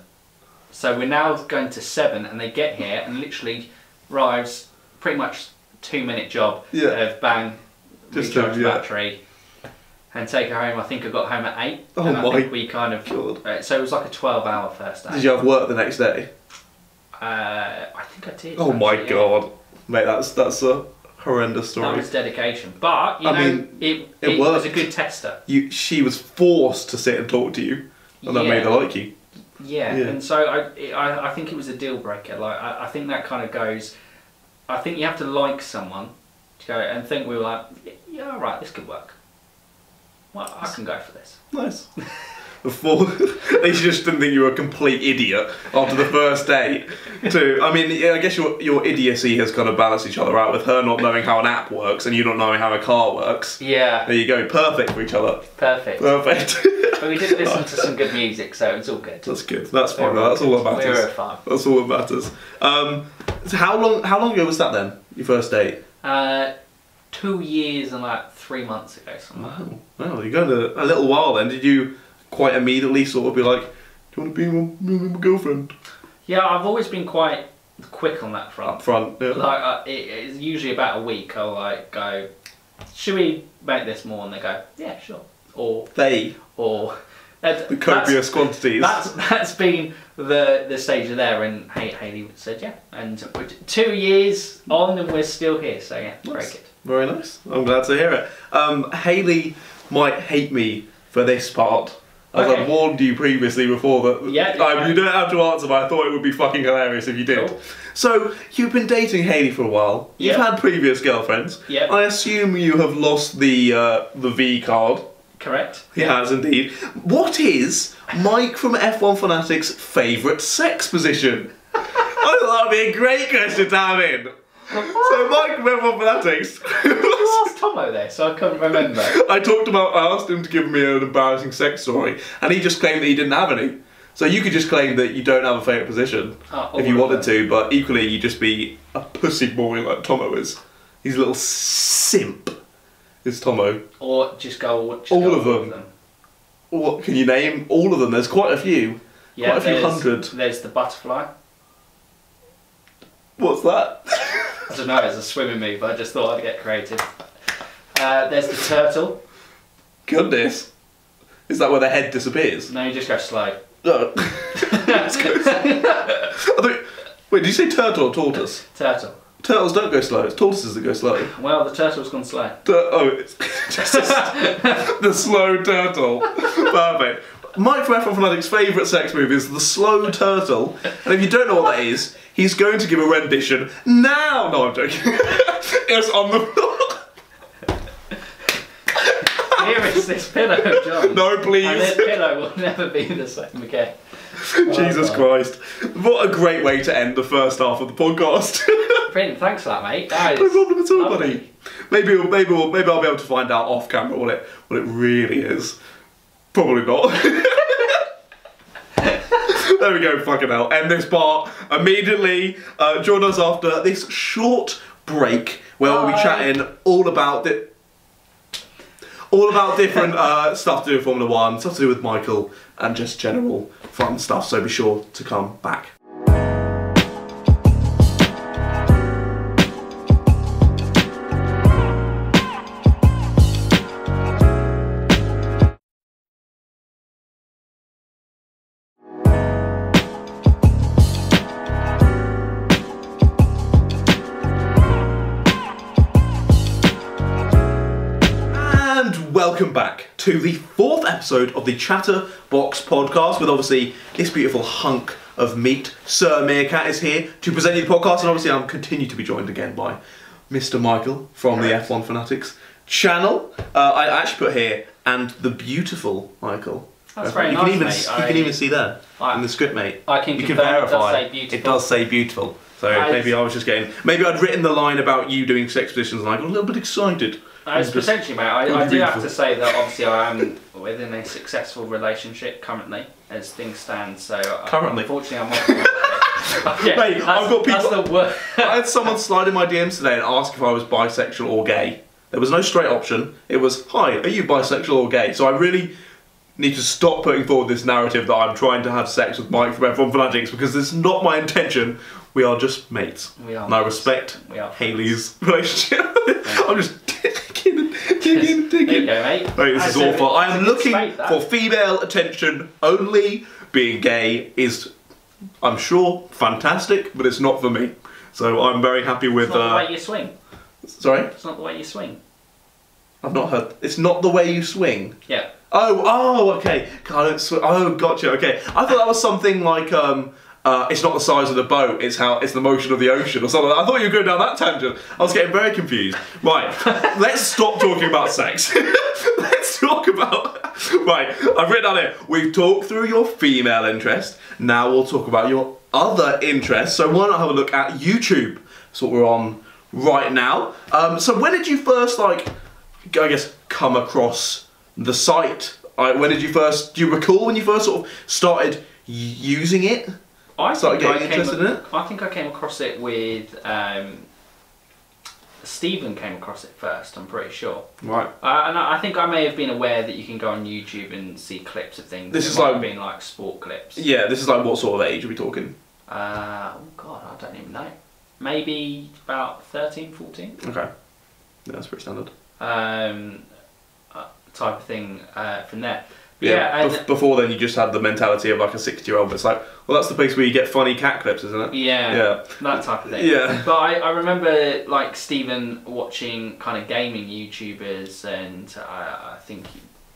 So we're now going to seven and they get here and literally arrives pretty much two minute job Yeah. of bang, Just recharge yeah. battery and take her home. I think I got home at eight. Oh and I my think we kind of, God. uh, so it was like a 12 hour first day. Did you have work the next day? Uh, I think I did. Oh my actually, yeah. god. Mate, that's that's a horrendous story. That was dedication, but you I know, mean, it, it it, was a good tester. You, she was forced to sit and talk to you, and that Yeah. made her like you. Yeah, Yeah. and so I, it- I, I think it was a deal breaker. Like I, I think that kind of goes. I think you have to like someone to go and think we were like, yeah, all right, this could work. Well, I can go for this. Nice. Before they just didn't think you were a complete idiot after the first date. To I mean, yeah, I guess your your idiocy has kind of balanced each other out with her not knowing how an app works and you not knowing how a car works. Yeah, There you go, perfect for each other. perfect. Perfect. but we did listen to some good music, so it's all good. That's good. That's We fine. were That's all that good. We were fine. That's all that matters. Um, so how long? How long ago was that then? Your first date? Uh, two years and like three months ago, something like. Wow. Well, you're going to a little while then. Did you quite immediately sort of be like, "Do you want to be my, my, my girlfriend?" Yeah, I've always been quite quick on that front. Up front. Yeah. Like uh, it, it's usually about a week. I'll like go, should we make this more? And they go, yeah, sure. Or they or uh, the that's, copious quantities. that's that's been the the stage of there. And Haley said yeah. And two years on, and we're still here. So yeah, very Nice. good. Very nice. I'm glad to hear it. Um, Haley might hate me for this part As Okay. I warned you previously before that Yeah, yeah. you don't have to answer, but I thought it would be fucking hilarious if you did. Cool. So you've been dating Haley for a while. You've had previous girlfriends. Yeah. I assume you have lost the uh, the V card. Correct. He has indeed. What is Mike from F1 Fanatics' favourite sex position? I thought that would be a great question to have in. So Mike from F1 Fanatics. I asked Tomo there, so I couldn't remember. I talked about. I asked him to give me an embarrassing sex story, and he just claimed that he didn't have any. So you could just claim that you don't have a favourite position Oh, if you wanted to, but equally you'd just be a pussy boy like Tomo is. He's a little simp. Is Tomo? Or just go. Just All go of with them. What can you name? All of them. There's quite a few. Yeah, Quite a few hundred. There's the butterfly. What's that? I don't know, it's a swimming move, I just thought I'd get creative. Uh, there's the turtle. Goodness. Is that where the head disappears? No, you just go slow. No. I wait, did you say turtle or tortoise? Turtle. Turtles don't go slow. It's tortoises that go slow. Well, the turtle's gone slow. Tur- oh, it's just the slow turtle. Perfect. Mike from F1 Fanatics' favourite sex movie is the slow turtle. And if you don't know what that is, he's going to give a rendition now. No, I'm joking. it's on the floor. Here is this pillow, John. No, And please. this pillow will never be the same again. Jesus Oh, Christ. What a great way to end the first half of the podcast. Brilliant, thanks for that, mate. That no problem at all, lovely. buddy. Maybe, we'll- maybe, we'll, maybe I'll be able to find out off camera what it, what it really is. Probably not. There we go, fucking hell. End this part immediately. Uh, join us after this short break where we'll be chatting all about the. All about different uh, stuff to do with Formula One, stuff to do with Michael, and just general fun stuff. So be sure to come back. Welcome back to the fourth episode of the Chatterbox podcast with obviously this beautiful hunk of meat. Sir Meerkat is here to present you the podcast, and obviously I'm continue to be joined again by Mr. Michael from the F1 Fanatics channel. Uh, I actually put here, and the beautiful Michael. That's very you nice, can even, mate. You I- can even see there I- in the script, mate. I can you it does verify say beautiful. it does say beautiful. So I- maybe I was just getting. Maybe I'd written the line about you doing sex positions, and I got a little bit excited. It's potentially, mate. I, I do have to say that obviously I am within a successful relationship currently, as things stand. So uh, Currently? unfortunately, I'm off. yeah, Mate, I've got people. That's the word. I had someone slide in my DMs today and ask if I was bisexual or gay. There was no straight option. It was, hi, are you bisexual or gay? So I really need to stop putting forward this narrative that I'm trying to have sex with Mike from F1 Fanatics because it's not my intention. We are just mates. We are And I respect Haley's relationship. I'm just digging digging There you go, mate. Mate, this That's is awful. I am looking that. for female attention only. Being gay is, I'm sure, fantastic, but it's not for me. So I'm very happy with. It's not the Uh, way you swing. sorry, It's not the way you swing. I've not heard. It's not the way you swing. Yeah. Oh, oh, okay. God, I don't oh, gotcha. Okay, I thought that was something like um, uh, it's not the size of the boat; it's how it's the motion of the ocean or something. I thought you were going down that tangent. I was getting very confused. Right, let's stop talking about sex. let's talk about. Right, I've written down here. We've talked through your female interest. Now we'll talk about your other interests. So why not have a look at YouTube? That's what we're on right now. Um, so when did you first like? I guess come across the site? I, when did you first? Do you recall when you first sort of started using it? I Started think I getting came interested in it? I think I came across it with um, Stephen came across it first. I'm pretty sure, Right. uh, and I I think I may have been aware that you can go on YouTube and see clips of things. This It is might like- have been like sport clips. Yeah, this is like what sort of age are we talking? Uh, oh God, I don't even know. Maybe about 13, 14. Okay. Yeah, that's pretty standard. Um, uh, type of thing uh, from there. Yeah. Yeah, bef- before then, you just had the mentality of like a sixty-year-old. It's like, well, that's the place where you get funny cat clips, isn't it? yeah, Yeah. that type of thing. Yeah. But I, I remember like Stephen watching kind of gaming YouTubers, and I, I think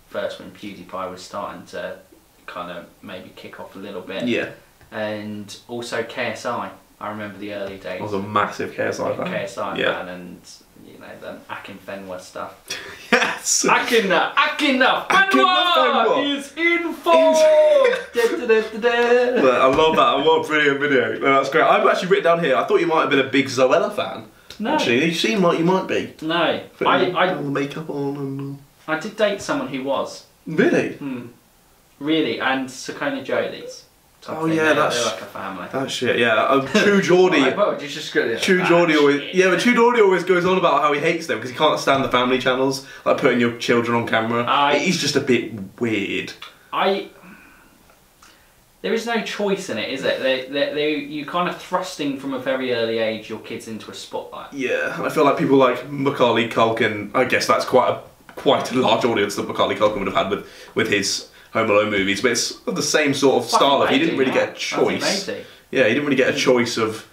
first when PewDiePie was starting to kind of maybe kick off a little bit. Yeah, And also KSI. I remember the early days. I was a massive KSI fan. KSI Yeah. fan and you know the Akinfenwa stuff. Yes. Akina, uh, Akina, uh, Akina uh, Fenwa Fenwa. is informed. Da, da, da, da, da. I love that. What a brilliant video. No, that's great. I've actually written down here. I thought you might have been a big Zoella fan. No, Actually, you seem like you might be. no. I, Putting I, all the makeup on and I did date someone who was. really. Hmm. Really, and SacconeJolys. Oh, thing. yeah, They're- that's- they're like a family. That shit. Yeah. Um, True Geordie. Right, but you just go, True "Ah, Geordie always, yeah, but True Geordie always goes on about how he hates them because he can't stand the family channels, like putting your children on camera. I- He's just a bit weird. I. There is no choice in it, is it? They, they, they, you kind of thrusting from a very early age your kids into a spotlight. Yeah, I feel like people like Macaulay Culkin. I guess that's quite a quite a large audience that Macaulay Culkin would have had with with his Home Alone movies, but it's of the same sort of style. Of he didn't really get a choice. Yeah, he didn't really get a mm. choice of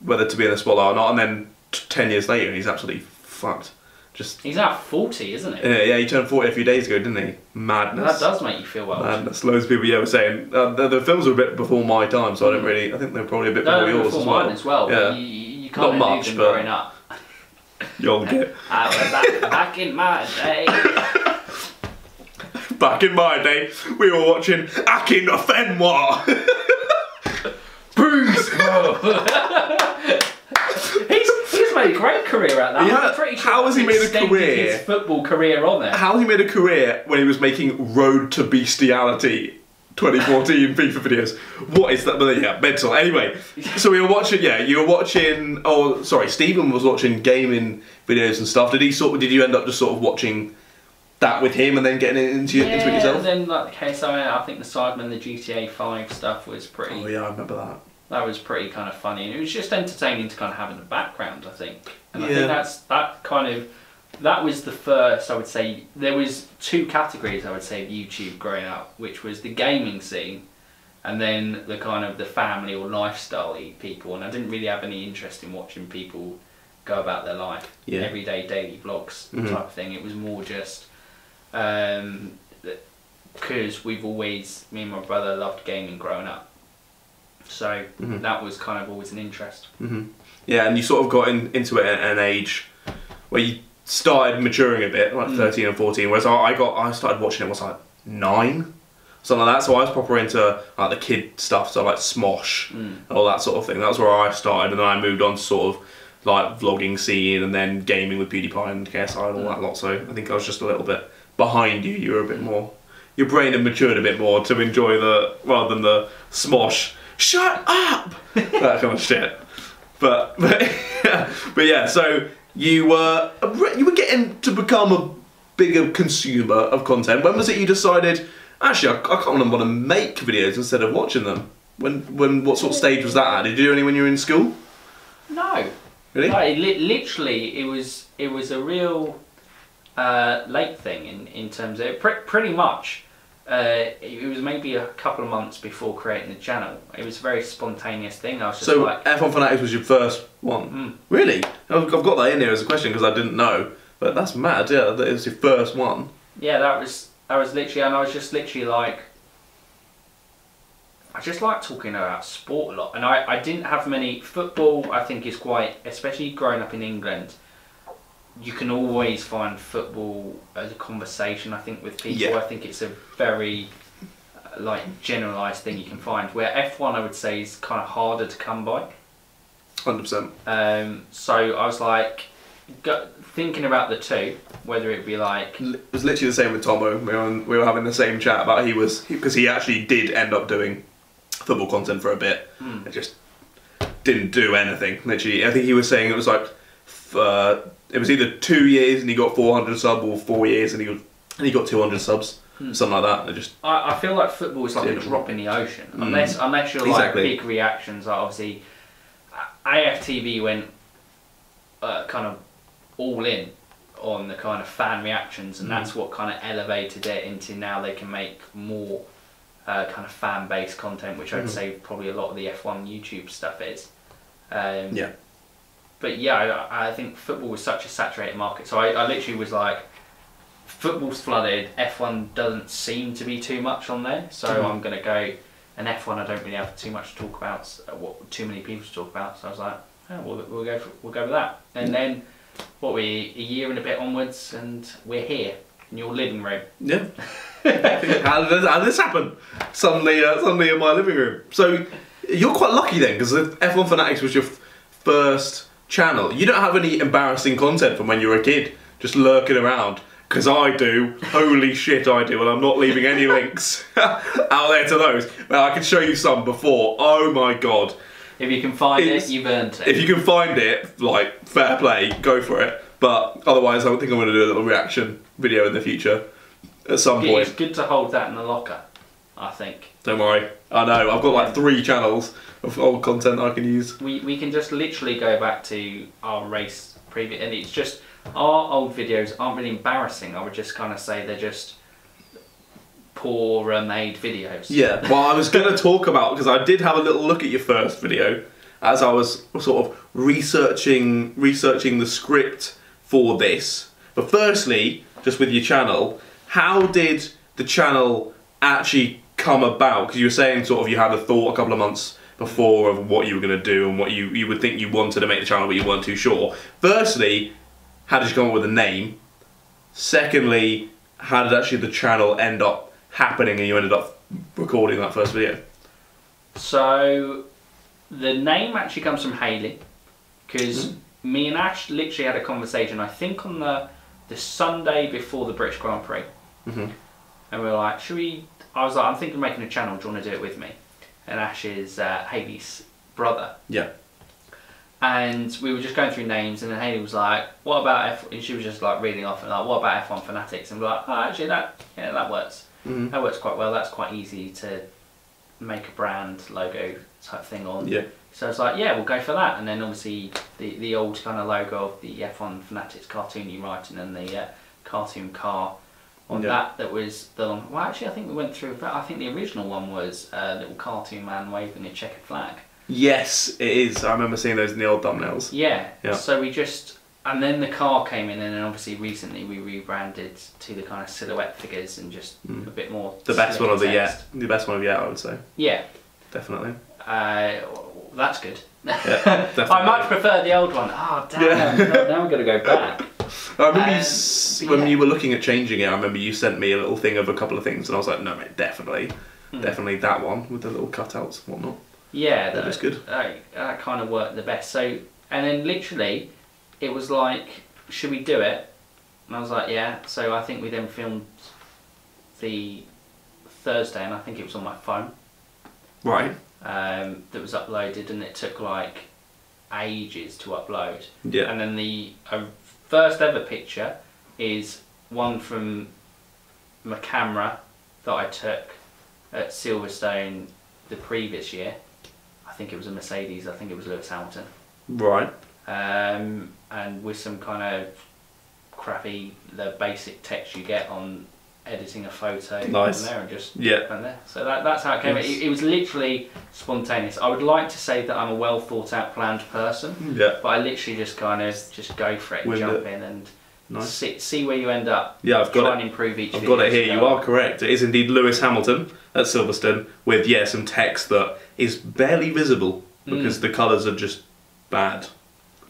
whether to be in the spotlight or not, and then t- ten years later, he's absolutely fucked. Just He's now 40, isn't he? yeah, yeah, he turned forty a few days ago, didn't he? Madness. That does make you feel well. Madness. Loads of people, yeah, were saying uh, the, the films were a bit before my time, so I don't mm. really. I think they're probably a bit No, before yours as well. mine as well. Yeah. You, you Not much, but- growing up. You'll get. Ah, I was back, back in my day. Back in my day, we were watching Akinfenwa. Bruce. he's, he's made a great career at that. Yeah, I'm pretty sure how has he made a career? His football career on there. How he made a career when he was making Road to Bestiality 2014 FIFA videos. What is that? But yeah, mental. Anyway, so we were watching. Yeah, you were watching. Oh, sorry, Stephen was watching gaming videos and stuff. Did he sort? of Did you end up just sort of watching that with him and then getting into, yeah, into it yourself? and then like the case I, I think the Sidemen, the GTA 5 stuff was pretty. Oh yeah, I remember that. That was pretty kind of funny, and it was just entertaining to kind of have in the background. I think, and I think that's that kind of that was the first. I would say there was two categories. I would say of YouTube growing up, which was the gaming scene, and then the kind of the family or lifestyle people. And I didn't really have any interest in watching people go about their life, Yeah. everyday daily vlogs Mhm. type of thing. It was more just um, because we've always me and my brother loved gaming growing up. So Mhm. that was kind of always an interest. hmm Yeah, and you sort of got in, into it at an age where you started maturing a bit, like Mm. 13 and 14. Whereas I got, I started watching it was like nine, something like that. So I was proper into like the kid stuff, so like Smosh Mm. and all that sort of thing. That was where I started, and then I moved on to sort of like vlogging scene, and then gaming with PewDiePie and KSI and all that lot. So I think I was just a little bit behind you. You were a bit more. Your brain had matured a bit more to enjoy the rather than the Smosh. Shut up! that kind of shit. But but, but yeah, so you were you were getting to become a bigger consumer of content. When was it you decided? Actually, I, I kind of want to make videos instead of watching them. When when what sort of stage was that at? Did you do any when you were in school? No, Really? no. It li- literally, it was it was a real uh, late thing in in terms of pre- pretty much. Uh, it was maybe a couple of months before creating the channel. It was a very spontaneous thing. I was just So like, F1 Fanatics was your first one. Mm. Really? I've I've got that in here as a question because I didn't know. But that's mad. Yeah, that was your first one. Yeah, that was that was literally, and I was just literally like, I just like talking about sport a lot, and I I didn't have many football. I think is quite, especially growing up in England. You can always find football as a conversation. I think with people, Yeah. I think it's a very uh, like generalized thing you can find. Where F one, I would say, is kind of harder to come by. Hundred percent. Um, so I was like, go, thinking about the two, whether it be like It was literally the same with Tomo. We were, on, we were having the same chat about he was because he, actually did end up doing football content for a bit. Hmm. It just didn't do anything. Literally, I think he was saying it was like uh, it was either two years and he got 400 subs, or four years and he got and he got 200 subs, Hmm. something like that. It just I, I feel like football is like a drop in the ocean, Mm. unless unless you're Exactly. like big reactions. Like obviously, A- AFTV went uh, kind of all in on the kind of fan reactions, and Mm. that's what kind of elevated it into now they can make more uh, kind of fan based content, which I'd Mhm. say probably a lot of the F1 YouTube stuff is. Um, yeah. But yeah, I, I think football was such a saturated market. So I, I literally was like, football's flooded. F1 doesn't seem to be too much on there, so Mhm. I'm gonna go. And F1, I don't really have too much to talk about. uh, What too many people to talk about. So I was like, oh, we'll, we'll go for, we'll go with that. And then what we a year and a bit onwards, and we're here in your living room. Yeah. how, did this, how did this happen? Suddenly, uh, suddenly in my living room. So you're quite lucky then, because F1 Fanatics was your f- first channel. You don't have any embarrassing content from when you were a kid, just lurking around. Because I do. Holy shit, I do. And I'm not leaving any links out there to those. Well, I can show you some before. Oh my god. If you can find It's- it, you've earned it. If you can find it, like, fair play, go for it. But otherwise, I don't think I'm going to do a little reaction video in the future at some point. it's good to hold that in the locker. I think Don't worry. I know. I've got like three channels of old content I can use. we we can just literally go back to our race preview, and it's just our old videos aren't really embarrassing. I would just kind of say they're just poor uh, made videos. Yeah. Well, I was going to talk about because I did have a little look at your first video as I was sort of researching researching the script for this. But firstly, just with your channel, how did the channel actually come about? Because you were saying sort of you had a thought a couple of months before of what you were going to do and what you, you would think you wanted to make the channel, but you weren't too sure. Firstly, how did you come up with a name? Secondly, how did actually the channel end up happening and you ended up recording that first video? So the name actually comes from Haley because me and Ash literally had a conversation. I think on the the Sunday before the British Grand Prix, Mhm. and we were like, "Should we?" I was like, "I'm thinking of making a channel. Do you want to do it with me?" And Ash is uh, Haley's brother. Yeah. And we were just going through names, and then Haley was like, "What about F?" And she was just like reading off and like, "What about F1 Fanatics?" And we're like, "Oh, actually, that yeah, that works. Mhm. That works quite well. That's quite easy to make a brand logo type thing on." Yeah. So it's like, yeah, we'll go for that. And then obviously the the old kind of logo of the F1 Fanatics cartoony writing and the uh, cartoon car on Yeah. that that was the long. Well, actually, I think we went through that. I think the original one was a little cartoon man waving a checkered flag. Yes, it is. I remember seeing those in the old thumbnails. Yeah. Yeah. So we just. And then the car came in, and then obviously recently we rebranded to the kind of silhouette figures and just Mm. a bit more. The best one of the yet. The best one of yet, I would say. Yeah, Definitely. uh, that's good. Yeah, I much prefer the old one. Oh damn! Yeah. now, now I'm gonna go back. I remember Um, but when yeah. you were looking at changing it. I remember you sent me a little thing of a couple of things, and I was like, "No, mate, definitely, Hmm. definitely that one with the little cutouts and whatnot." Yeah, That was good. That, that kind of worked the best. So, and then literally, it was like, should we do it? And I was like, yeah. So I think we then filmed the Thursday, and I think it was on my phone Right. um, that was uploaded, and it took like ages to upload. Yeah. And then the uh, first ever picture is one from my camera that I took at Silverstone the previous year. I think it was a Mercedes. I think it was Lewis Hamilton. Right. Um, and with some kind of crappy, the basic text you get on editing a photo Nice. there and just Yeah. went there. So that, that's how it came. Yes. It, it was literally spontaneous. I would like to say that I'm a well thought out, planned person. Mm, yeah. But I literally just kind of just go for it, and jump it. in, and Nice. see, see where you end up. Yeah, I've got Try it. and improve each. I've got it here. you You are correct. It is indeed Lewis Hamilton at Silverstone with yeah some text that is barely visible mm. because the colours are just bad.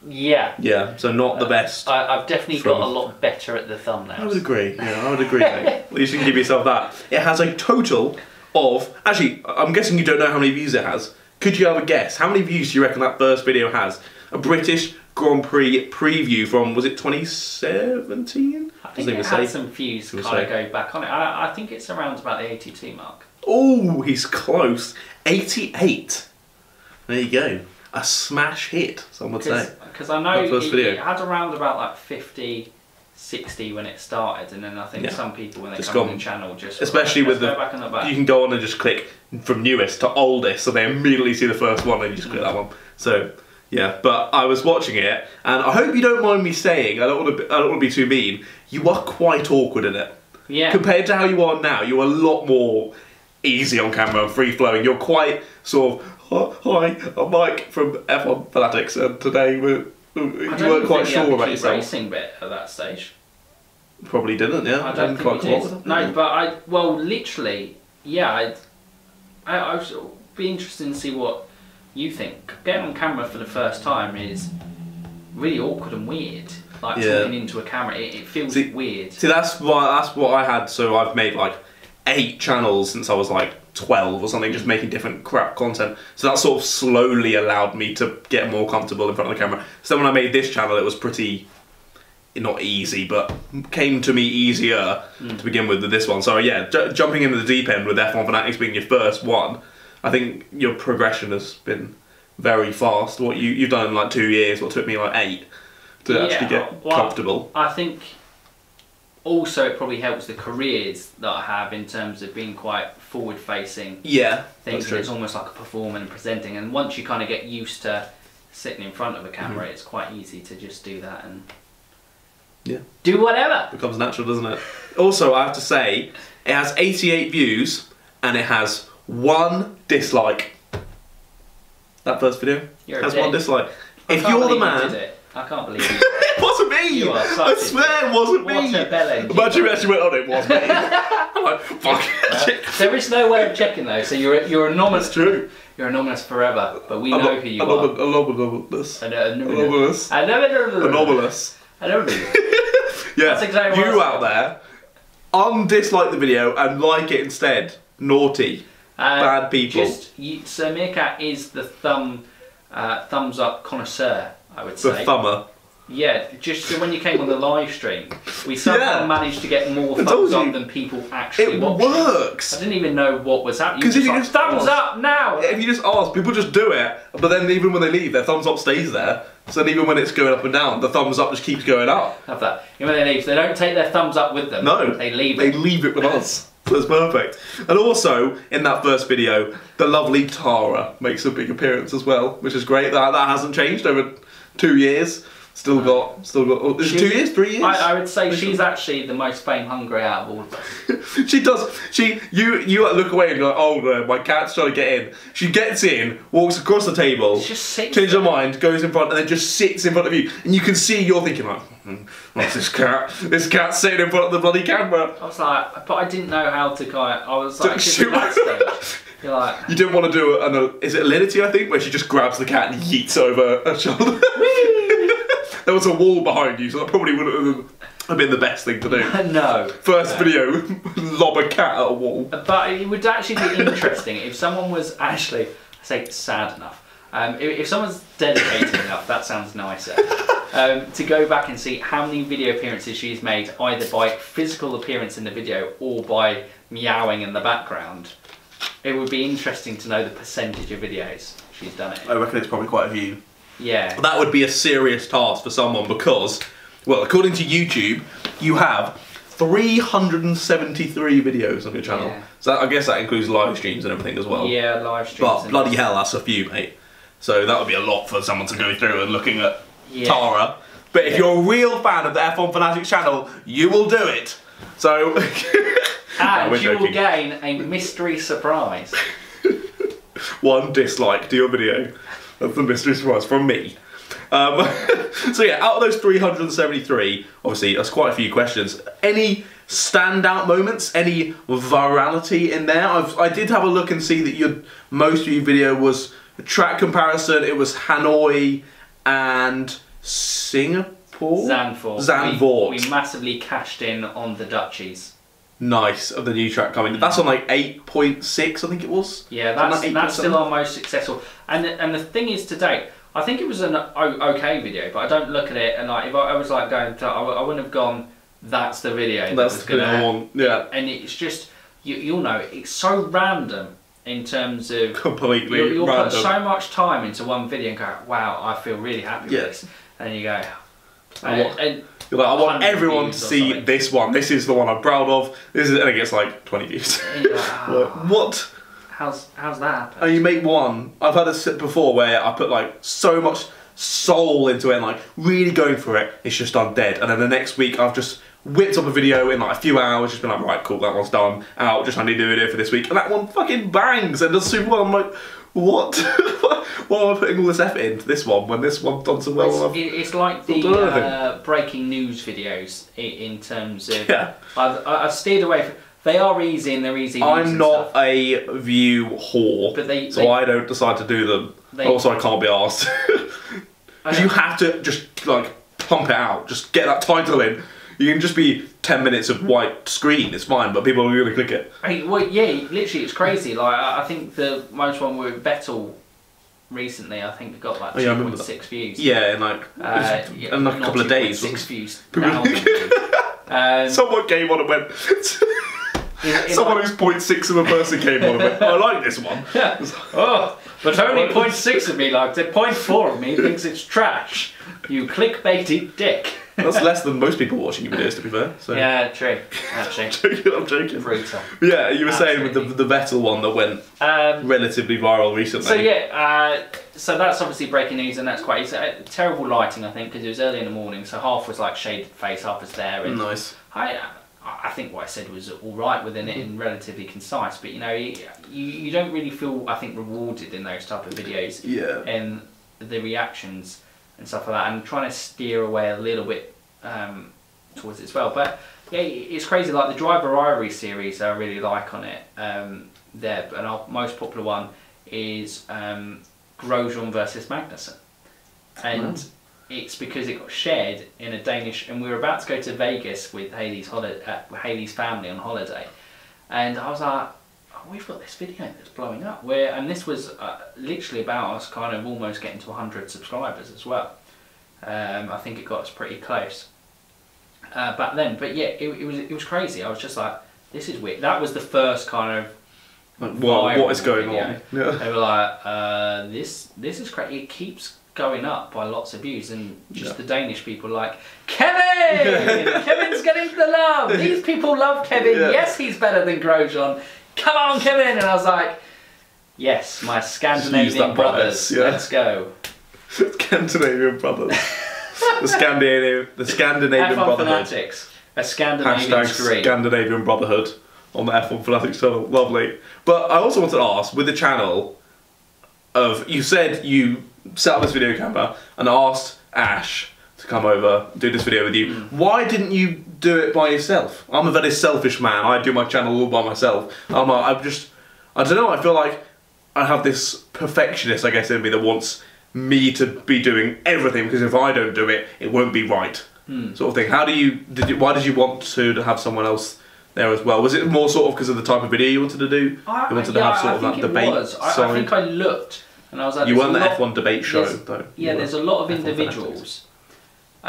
Yeah, Yeah, so not the uh, best. I, I've definitely From- got a lot better at the thumbnails. I would agree. Yeah, I would agree. mate. At least you can give yourself that. It has a total of. Actually, I'm guessing you don't know how many views it has. Could you have a guess? How many views do you reckon that first video has? A British Grand Prix preview from was it 2017? I think it had some views kind of go back on it. I, I think it's around about the 82 mark. Oh, he's close. 88. There you go. A smash hit, some would say. Because I know it, it had around about like 50, 60 when it started, and then I think Yeah. some people when they Just come on the channel just Especially let's with go the- the. You can go on and just click from newest to oldest, so they immediately see the first one and you just click that mm. one. So yeah, but I was watching it, and I hope you don't mind me saying. I don't want to. Be, I don't want to be too mean. You are quite awkward in it yeah. compared to how you are now. You're a lot more easy on camera and free flowing. You're quite sort of. "Oh, Hi, I'm Mike from F1 Fanatics, and today we're. Don't weren't even quite think you had sure about yourself. racing bit at that stage. Probably didn't. Yeah, I don't Didn't think we did. No, but I well, literally, yeah. I'd, I I would be interested to see what you think. Getting on camera for the first time is really awkward and weird. Like Yeah. talking into a camera, it, it feels See- weird. See, that's why that's what I had. So I've made like eight channels since I was like twelve or something, just making different crap content. So that sort of slowly allowed me to get more comfortable in front of the camera. So when I made this channel, it was pretty not easy, but came to me easier hmm. to begin with with this one. So yeah, j- jumping into the deep end with F1 Fanatics being your first one, I think your progression has been very fast. What you you've done in like two years, what took me like eight to Yeah, actually get well, comfortable. I think also it probably helps the careers that I have in terms of being quite forward facing Yeah, things. It's almost like a performing and presenting. And once you kind of get used to sitting in front of a camera, Mm-hmm. it's quite easy to just do that and Yeah. do whatever. becomes natural, doesn't it? Also, I have to say, it has 88 views and it has one dislike. That first video You're has one dislike. I if you're the man, did it. I can't believe you. it wasn't me. You are I such a swear it wasn't What me. a bellend. Imagine we actually went on. It was me. I'm like, fuck. there is no way of checking though, so you're you're anonymous. That's true. You're anonymous forever, but we know who you are. Anomalous. Anomalous. Anomalous. Anomalous. Anomalous. Yeah, That's exactly you I out there, undislike the video and like it instead. Naughty. Uh, Bad people. Just you, so Meerkat is the thumb, uh, thumbs up connoisseur. I would The say. thumber. Yeah, just so when you came on the live stream, we somehow Yeah. managed to get more I told thumbs up than people actually It works. I didn't even know what was happening. 'Cause if you just thumbs ask- up now. If you just ask, people just do it, but then even when they leave, their thumbs up stays there. So then even when it's going up and down, the thumbs up just keeps going up. Have that. And when they leave, they don't take their thumbs up with them. No, they leave They it. leave it with us. That's perfect. And also, in that first video, the lovely Tara makes a big appearance as well, which is great. That that hasn't changed over two years. Still got, still got. Oh, She- two years, three years? I, I would say she's actually the most fame hungry out of all of us. she does. She you you look away and you're like, oh no, my cat's trying to get in. She gets in, walks across the table, She just sits changes her mind, goes in front, and then just sits in front of you, and you can see you're thinking like, hmm, what's this cat? This cat's sitting in front of the bloody camera. I was like, but I didn't know how to kind of, I was like, Don't just shoot in that stage. You're like, You didn't want to do an, uh, is it Alinity, I think, where she just grabs the cat and yeets over her shoulder. there was a wall behind you, so that probably wouldn't have been the best thing to do. no. First video, lob a cat at a wall. But it would actually be interesting if someone was actually, I say sad enough, um, if, if someone's dedicated enough, that sounds nicer, um, to go back and see how many video appearances she's made, either by physical appearance in the video or by meowing in the background. It would be interesting to know the percentage of videos she's done it. I reckon it's probably quite a few. Yeah. That would be a serious task for someone because, well, according to YouTube, you have 373 videos on your channel. Yeah. So I guess that includes live streams and everything as well. Yeah, live streams. But bloody hell, that's a few, mate. So that would be a lot for someone to go through and looking at Yeah. Tara. But if you're a real fan of the F1 Fanatics channel, you will do it. So. And you will gain a mystery surprise. one dislike to your video. That's the mystery surprise from me. Um, so yeah, out of those 373, obviously that's quite a few questions. Any standout moments? Any virality in there? I've, I did have a look and see that your most of your video was a track comparison. It was Hanoi and Singapore. Zandvoort. Zandvoort. We, we massively cashed in on the Dutchies. Nice of the new track coming. That's on like 8.6, I think it was. Yeah, that's like that's still our most successful. And the, and the thing is, to date, I think it was an okay video, but I don't look at it and like if I, I was like going to, I, I wouldn't have gone. That's the video. that That's was the gonna, one. Yeah, And it's just you, you'll know it's so random in terms of completely you'll, you'll put so much time into one video and go, wow, I feel really happy Yeah. with this. And you go, and, and You're like, I want everyone to see this one. This is the one I'm proud of. This is, and it gets like 20 views. you're like, Like, "Ah, what? how's how's that happen? And you make one. I've had a sit before where I put like so much soul into it and like really going for it. It's just done dead. And then the next week I've just whipped up a video in like a few hours, just been like, right, cool, that one's done. Out, just I need to do it for this week. And that one fucking bangs and does super well. I'm like, what? why am I putting all this effort into this one when this one's done so well? It's, it- it's like the Not done anything. uh, breaking news videos i- in terms of. Yeah. I've, I've steered away from. They are easy and they're easy. I'm not stuff, a view whore, But they- so they- I don't decide to do them. They- also, I can't be asked. Because you have to just like pump it out, just get that title in. You can just be ten minutes of white screen. It's fine, but people are going to click it. I, well, yeah, literally, it's crazy. Like I think the most one with Vettel recently, I think got like Oh, yeah, I point six views. Yeah, in like Uh, yeah, in like a couple of days. 6 views. People- thousand views. Um, Someone came on and went. Someone who's 0.6 of a person came on and went. I like this one. Yeah. oh, but only 0.6 of me liked it. 0.4 of me thinks it's trash. You clickbaity dick. That's less than most people watching your videos, to be fair. So. Yeah, true. Actually, I'm joking. I'm joking. brutal. Yeah, you were saying with the the Vettel one that went Um, relatively viral recently. So yeah, uh, so that's obviously breaking news, and that's quite it's, uh, terrible lighting, I think, because it was early in the morning, so half was like shaded face, half was there, and Nice. I, I think what I said was all right within it and relatively concise, but you know, you, you don't really feel, I think, rewarded in those type of videos Yeah. and the reactions and stuff like that, and trying to steer away a little bit um, towards it as well. But yeah, it's crazy. Like the Driver Ivory series, I really like on it. Um, there, and our most popular one is um, Grosjean versus Magnussen, and Wow. it's because it got shared in a Danish. And we were about to go to Vegas with Haley's holiday, uh, Haley's family on holiday, and I was like. We've got this video that's blowing up. Where and this was uh, literally about us kind of almost getting to 100 subscribers as well. Um, I think it got us pretty close uh, back then. But yeah, it, it was it was crazy. I was just like, this is weird. That was the first kind of Like, what, what is going video. on? Yeah. they were like, uh, this this is crazy. It keeps going up by lots of views, and just Yeah. the Danish people like Kevin. Kevin's getting the love. These people love Kevin. Yeah. Yes, he's better than Grosjean. Come on, Kevin. And I was like, yes, my Scandinavian brothers. bias, yeah. Let's go. Scandinavian brothers. the Scandinavian, the Scandinavian F1 Brotherhood. fanatics. A Scandinavian Hashtag screen. Scandinavian Brotherhood on the F1 Fanatics channel. Lovely. But I also wanted to ask with the channel of you said you set up this video camera and asked Ash come over do this video with you. Why didn't you do it by yourself? I'm a very selfish man. I do my channel all by myself. I'm, a, I'm just I don't know. I feel like I have this perfectionist, I guess, in me that wants me to be doing everything because if I don't do it, it won't be right, hmm. sort of thing. How do you did you? Why did you want to, to have someone else there as well? Was it more sort of because of the type of video you wanted to do? I, you wanted yeah, to have sort I of that debate was. I, I think I looked and I was like, you weren't the a lot- F1 debate show though. Yeah, You there's a lot of F1 individuals.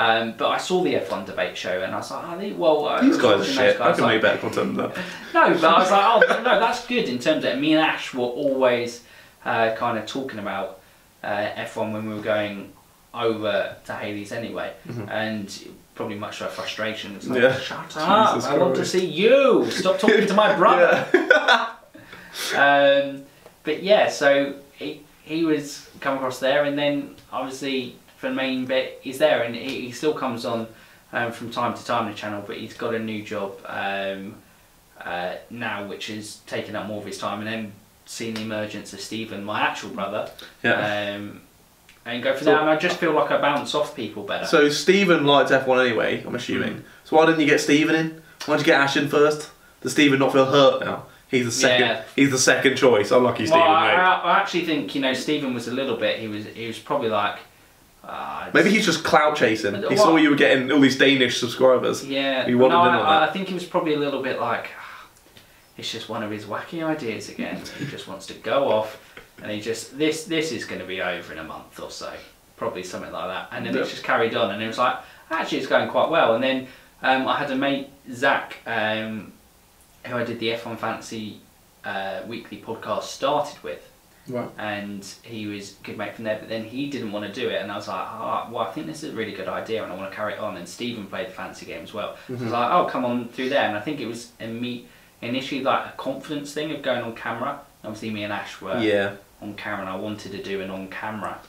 Um, but I saw the F1 debate show and I was like, oh, they, well, uh, These guys are shit. those I can make better content than that. No, but I was like, oh, no, that's good in terms of me and Ash were always uh, kind of talking about uh, F1 when we were going over to Haley's anyway, and probably much to our frustration. It's like, Mm-hmm. Yeah. shut up! Jesus I want to see you. Stop talking to my brother. Um, but yeah, so he, he was come across there, and then obviously for the main bit, he's there, and he, he still comes on um, from time to time on the channel, but he's got a new job um, uh, now, which is taking up more of his time, and then seeing the emergence of Stephen, my actual brother, Yeah. um, and go for So- that. And I just feel like I bounce off people better. So Stephen liked F1 anyway. I'm assuming. Mm. So why didn't you get Stephen in? Why did you get Ash in first? Does Stephen not feel hurt now? He's the second. Yeah. He's the second choice. Unlucky well, Stephen, I, mate. I, I actually think you know Stephen was a little bit. He was he was probably like. Uh, Maybe he's just clout chasing. He saw you were getting all these Danish subscribers. Yeah, He wanted no, in I, on I that. think he was probably a little bit like, "Ah, it's just one of his wacky ideas again. he just wants to go off, and he just this this is going to be over in a month or so, probably something like that. And then Yeah. it's just carried on, and it was like actually it's going quite well. And then um, I had a mate Zach, um, who I did the F1 Fantasy uh, weekly podcast started with Right. and he was a good mate from there. But then he didn't want to do it, and I was like, oh, well, I think this is a really good idea, and I want to carry it on. And Stephen played the fancy game as well, so I was like, oh, come on through there. And I think it was a me initially like a confidence thing of going on camera. Obviously, me and Ash were Yeah. on camera, and I wanted to do an on camera.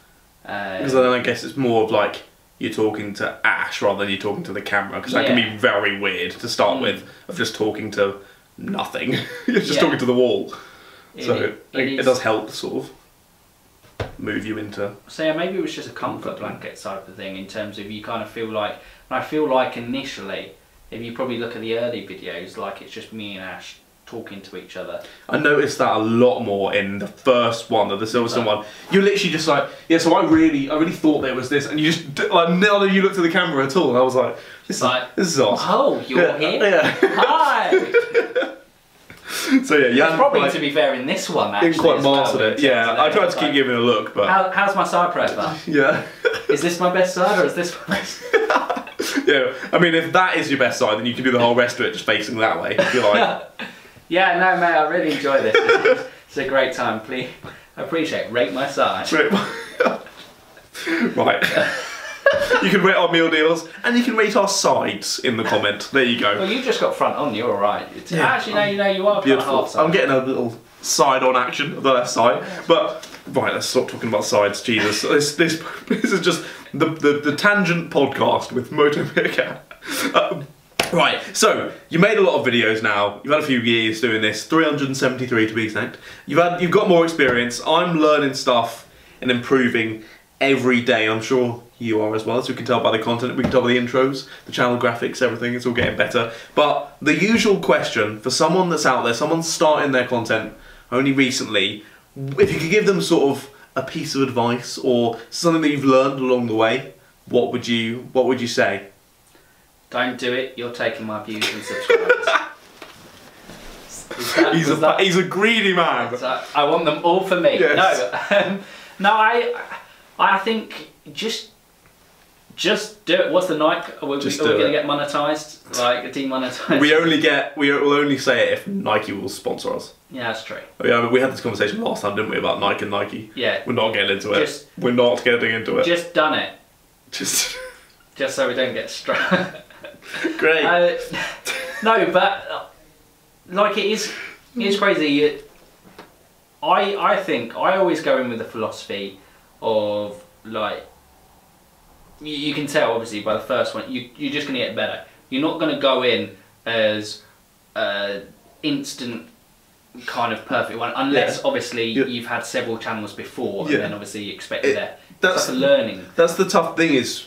Um, Because then I guess it's more of like you're talking to Ash rather than you're talking to the camera. Because that can be very weird to start Mm. with of just talking to nothing. you're just Yeah. talking to the wall. It- so it- it, it it is- does help, sort of. move you into. So yeah, maybe it was just a comfort blanket type of thing in terms of you kind of feel like, and I feel like initially, if you probably look at the early videos, like it's just me and Ash talking to each other. I noticed that a lot more in the first one, of the Silverstone one. You're literally just like, yeah. So I really, I really thought there was this, and you just like none of you looked at the camera at all. And I was like, this, is, Like, this is awesome. Oh, you're yeah, here. yeah. Hi. so yeah, yeah. It's probably like, to be fair in this one actually. didn't quite as well, mastered it. Yeah, I tried to keep Like, giving it a look, but How, how's my side profile? yeah. Is this my best side or is this my best? yeah, I mean, if that is your best side, then you can do the whole rest of it just facing that way. If you like. yeah, no, mate, I really enjoy this. It's, it's a great time. Please, I appreciate. it. Rate my side. Rate my. right. you can rate our meal deals, and you can rate our sides in the comment. There you go. Well, you just got front on. You're all right. Yeah. Actually, no, you know, you are Beautiful. half side. I'm getting a little side on action of the left side, but right. Let's stop talking about sides. Jesus, this this this is just the the, the tangent podcast with Moto Cat. Um, Right, so you made a lot of videos now. You've had a few years doing this, 373 to be exact. You've had you've got more experience. I'm learning stuff and improving every day. I'm sure you are as well, as we can tell by the content. We can tell by the intros, the channel graphics, everything. It's all getting better. But the usual question for someone that's out there, someone starting their content only recently, if you could give them sort of a piece of advice or something that you've learned along the way, what would you what would you say? Don't do it. You're taking my views and subscribers. That- He's a that- he's a greedy man. I want them all for me. Yes. No, um, no, I, I think just, just do it. What's the Nike? Are we, are we going to get monetized? Like demonetized? We only get we will only say it if Nike will sponsor us. Yeah, that's true. Oh, Yeah, I mean, we had this conversation last time, didn't we, about Nike and Nike? Yeah, We're not getting into it. We're not getting into it. just done it, Just just so we don't get struck. great. Uh, no, but like it is, it's crazy. I I think I always go in with the philosophy of like you, you can tell obviously by the first one you you're just gonna get better. You're not gonna go in as uh, instant kind of perfect one unless Yeah. obviously Yeah. you've had several channels before Yeah. and then obviously you expect it there. that's- a learning. That's the tough thing is,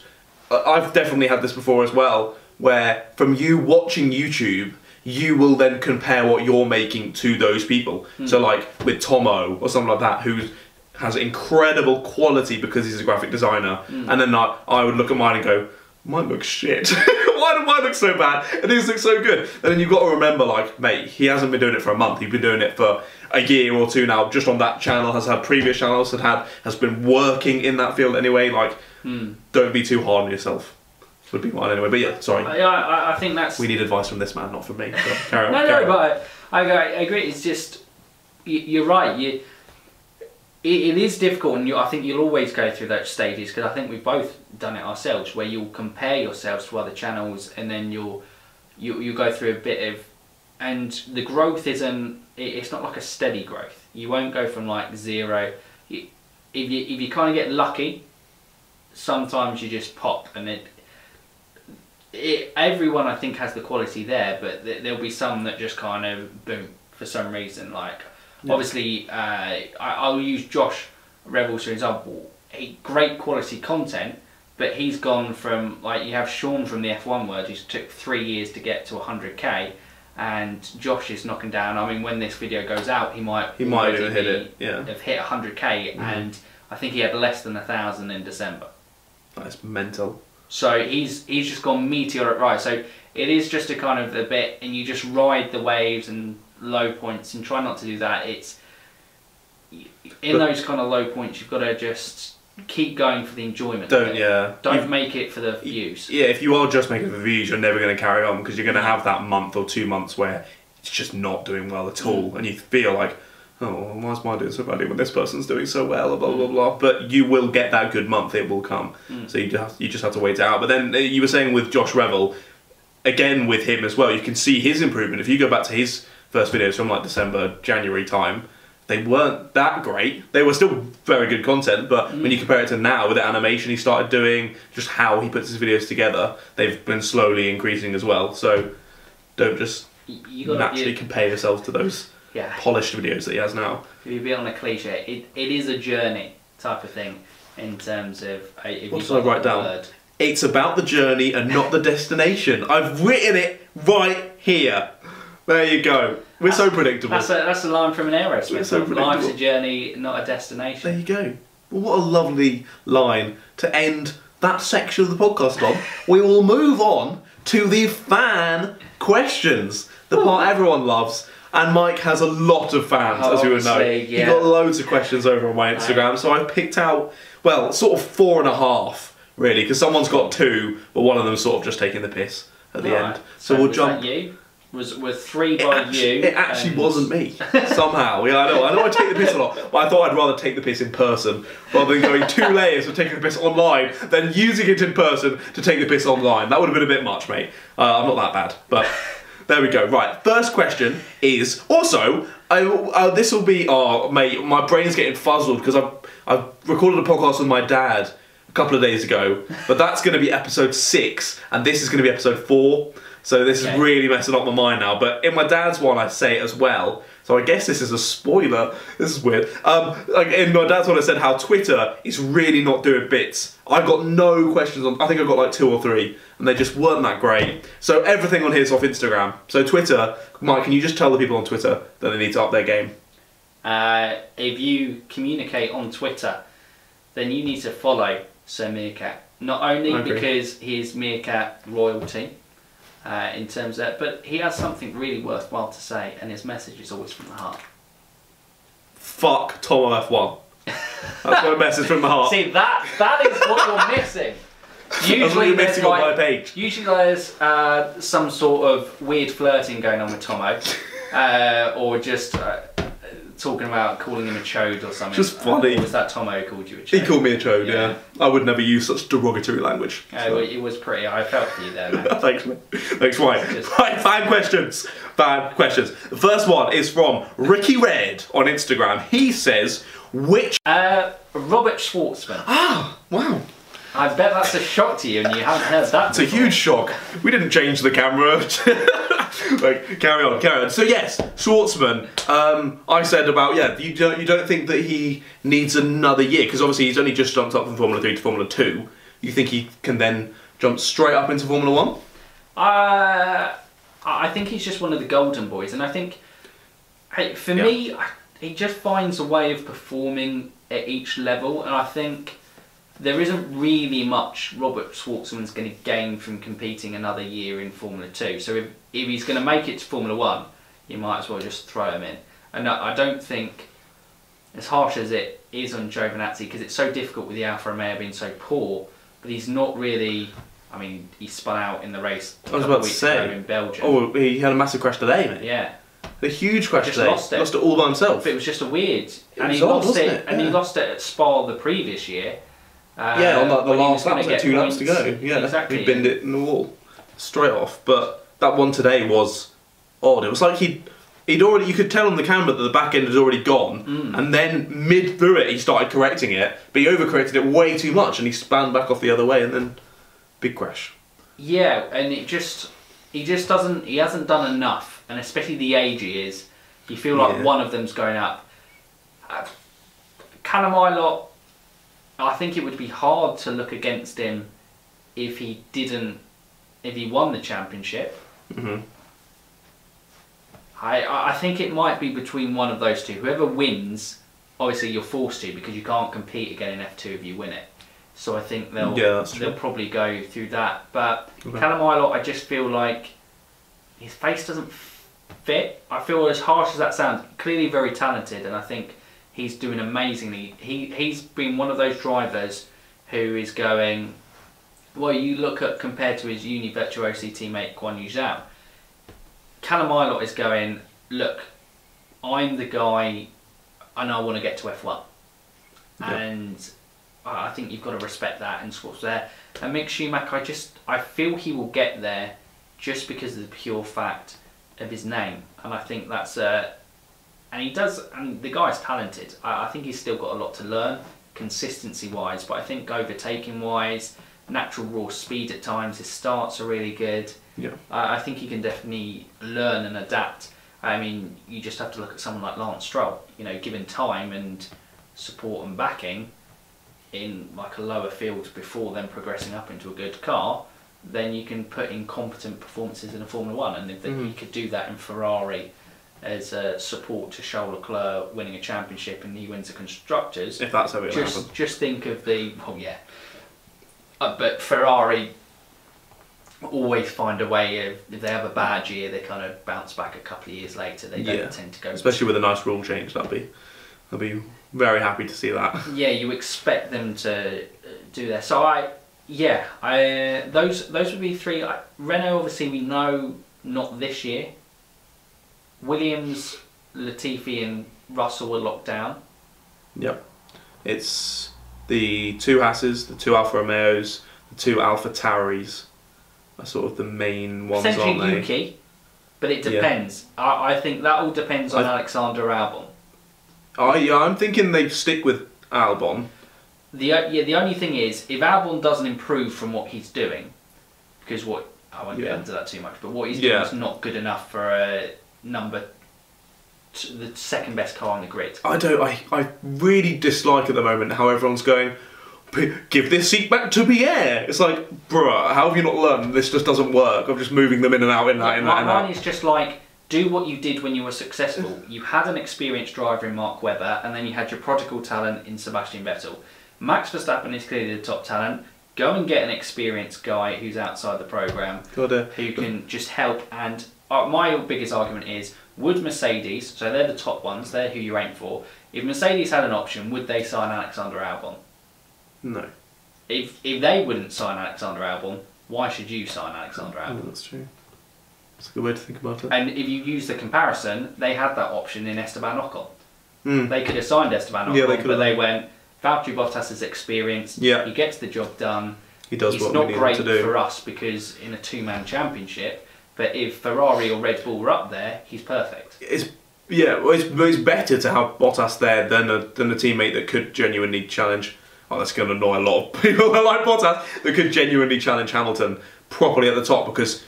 I've definitely had this before as well, where from you watching YouTube, you will then compare what you're making to those people. So like with Tomo or something like that, who has incredible quality because he's a graphic designer, mm. and then I, I would look at mine and go, mine looks shit. Why do mine look so bad? And his looks so good. And then you've got to remember, like, mate, he hasn't been doing it for a month. He's been doing it for a year or two now. Just on that channel, has had previous channels, had had, has been working in that field anyway. Like, hmm. don't be too hard on yourself. Would be mine anyway. But yeah, sorry. I, I, I think that's We need advice from this man, not from me. So carry on. no, no, on. but I, I, I agree. It's just you, you're right. You, it, is difficult, and you, I think you'll always go through those stages because I think we've both done it ourselves, where you'll compare yourselves to other channels, and then you'll you you go through a bit of, and the growth isn't. It, it's not like a steady growth. You won't go from like zero. You, if you if you kind of get lucky, sometimes you just pop, and it it, everyone I think has the quality there, but th- there'll be some that just kind of boom for some reason. Like obviously, uh, I, I'll use Josh Revells for example. He great quality content, but he's gone from like you have Sean from the F1 world, who took three years to get to 100k, and Josh is knocking down. I mean, when this video goes out, he might He might have hit it, yeah. Mm-hmm. have hit 100k, and I think he had less than a thousand in December. That's mental. So he's he's just gone meteoric rise. So it is just a kind of a bit, and you just ride the waves and low points, and try not to do that. It's in those kind of low points, you've got to just keep going for the enjoyment. Don't, yeah. Don't You- make it for the views. Yeah, if you are just making the views, you're never going to carry on because you're going to mm. have that month or two months where it's just not doing well at all, mm. and you feel like, oh, why is mine doing so badly when this person's doing so well? Blah blah mm. blah. But you will get that good month; it will come. So you just you just have to wait it out. But then uh, you were saying with Josh Revell, again with him as well, you can see his improvement. If you go back to his first videos from like December, January time. They weren't that great. They were still very good content, but when you compare it to now with the animation he started doing, just how he puts his videos together, they've been slowly increasing as well. So don't just You, you naturally to compare yourself to those yeah. polished videos that he has now. If you be on a cliche, it, it is a journey type of thing in terms of uh, if What did I write down? word. It's about the journey and not the destination. I've written it right here. There you go. We're so predictable. That's a that's a line from an Aerosmith. It's so predictable. Life's a journey, not a destination. There you go. Well, what a lovely line to end that section of the podcast on. we will move on to the fan questions, the part everyone loves. And Mike has a lot of fans, as you would know. Obviously, He yeah. got loads of questions over on my Instagram, so I picked out, well, sort of four and a half, really, because someone's got two, but one of them's sort of just taking the piss at the Right. end. So, we'll was jump. That you was were three It by actually, you. it actually and- wasn't me somehow. Yeah, I know. I know I take the piss a lot, but I thought I'd rather take the piss in person rather than going two layers of taking the piss online than using it in person to take the piss online. That would have been a bit much, mate. Uh, I'm not that bad, but there we go. Right, first question is also. I, uh, this will be, oh mate, my brain's getting fuzzled because I've I've recorded a podcast with my dad a couple of days ago, but that's going to be episode six, and this is going to be episode four. So this Okay. is really messing up my mind now. But in my dad's one, I say it as well. So I guess this is a spoiler. This is weird. Um, like in my dad's one, I said how Twitter is really not doing bits. I've got no questions on. I think I've got like two or three, and they just weren't that great. So everything on here is off Instagram. So Twitter, Mike, can you just tell the people on Twitter that they need to up their game? Uh, if you communicate on Twitter, then you need to follow Sir Meerkat. Not only because he's Meerkat royalty, uh, in terms of but he has something really worthwhile to say, and his message is always from the heart. Fuck Tom F1. That's my message from the heart. See that that is what you're missing. Usually there's missing on my like, page. usually there's uh, some sort of weird flirting going on with Tomo, uh, or just uh, talking about calling him a chode or something. Just funny. Or was that Tomo who called you a chode? He called me a chode, yeah. Yeah. I would never use such derogatory language. Uh, well, it was pretty. I felt for you there, man. Thanks, mate. Thanks, right. Just- Right, fan questions. Fan questions. The first one is from Ricky Red on Instagram. He says, which. Uh, Robert Shwartzman. Ah, wow. I bet that's a shock to you, and you haven't heard that. It's a huge shock. We didn't change the camera. like, carry on, carry on. So, yes, Shwartzman, um, I said about, yeah, you don't, you don't think that he needs another year, because obviously he's only just jumped up from Formula 3 to Formula 2. You think he can then jump straight up into Formula 1? Uh, I think he's just one of the golden boys, and I think, hey, for Yeah. me, I- he just finds a way of performing at each level, and I think there isn't really much Robert Shwartzman's going to gain from competing another year in Formula Two. So if if he's going to make it to Formula One, you might as well just throw him in. And I don't think, as harsh as it is on Giovinazzi, because it's so difficult with the Alfa Romeo being so poor, but he's not really. I mean, he spun out in the race I was about to say. in Belgium. Oh, he had a massive crash today, mate. Yeah, A huge crash today. lost it. Lost it all by himself. but it was just a weird. and was he odd, lost it, it? and he lost it at Spa the previous year. Uh, yeah, on like the last lap, like two laps to go. Yeah, exactly. he binned it in the wall straight off. But that one today was odd. It was like he'd he'd already you could tell on the camera that the back end had already gone, Mm. and then mid through it he started correcting it, but he overcorrected it way too much, and he span back off the other way, and then big crash. Yeah, and it just he just doesn't he hasn't done enough, and especially the age he is, you feel like Yeah. one of them's going up. Uh, Callum Ilott, I think it would be hard to look against him if he didn't if he won the championship. hmm I, I think it might be between one of those two. Whoever wins, obviously you're forced to because you can't compete again in F2 if you win it. So I think they'll Yeah, they'll probably go through that. But Okay. Callum Ilott, I just feel like his face doesn't fit. I feel as harsh as that sounds, clearly very talented, and I think he's doing amazingly. He he's been one of those drivers who is going. Well, you look at compared to his UNI-Virtuosi teammate Guanyu Zhou. Callum Ilott is going. Look, I'm the guy, and I want to get to F1, Yeah. and I think you've got to respect that and what's there. And Mick Schumacher, I just I feel he will get there just because of the pure fact of his name, and I think that's uh, and he does, and the guy's talented. I, I think he's still got a lot to learn, consistency wise, but I think overtaking wise, natural raw speed at times, his starts are really good. Yeah. I, I think he can definitely learn and adapt. I mean, you just have to look at someone like Lance Stroll. You know, given time and support and backing, in like a lower field before then progressing up into a good car, then you can put in competent performances in a Formula One, and if Mhm. you could do that in Ferrari as a support to Charles Leclerc winning a championship and he wins the constructors, If that's to happen. just just think of the well yeah. Uh, but ferrari always find a way of if they have a bad year they kind of bounce back a couple of years later. They don't Yeah. tend to go Especially with a nice rule change, that'd be, I'd be very happy to see that. yeah you expect them to uh, do that. So i yeah i uh, those those would be three. I, renault obviously we know not this year williams latifi and russell were locked down Yep. It's the two Hasses, the two Alfa Romeos, the two Alpha Tauris are sort of the main ones, aren't Essentially they? Yuki, but it Yeah. depends. I, I think that all depends on I- Alexander Albon. I, yeah, I'm thinking they stick with Albon. The yeah, the only thing is if Albon doesn't improve from what he's doing, because what I won't Yeah. get into that too much, but what he's Yeah. doing is not good enough for a number, t- the second best car on the grid. I don't. I, I really dislike at the moment how everyone's going. Give this seat back to Pierre. It's like, bruh, how have you not learned? This just doesn't work. I'm just moving them in and out, in and out, in and out. in and Mine is just like do what you did when you were successful. You had an experienced driver in Mark Webber, and then you had your prodigal talent in Sebastian Vettel. Max Verstappen is clearly the top talent. Go and get an experienced guy who's outside the program who can just help. And uh, my biggest argument is would Mercedes, so they're the top ones, they're who you aim for. If Mercedes had an option, would they sign Alexander Albon? no. If if they wouldn't sign Alexander Albon, why should you sign Alexander Oh, Albon? that's true. That's a good way to think about it. And if you use the comparison, they had that option in Esteban Ocon. Hmm. They could have signed Esteban Ocon, Yeah, they but could've. they went, Valtteri Bottas is experienced, Yeah. he gets the job done. He does It's what not we need great him to do. for us because in a two-man championship, but if Ferrari or Red Bull were up there, he's perfect. It's yeah, well, it's, it's better to have Bottas there than a than a teammate that could genuinely challenge. Oh, that's going to annoy a lot of people that like Bottas that could genuinely challenge Hamilton properly at the top because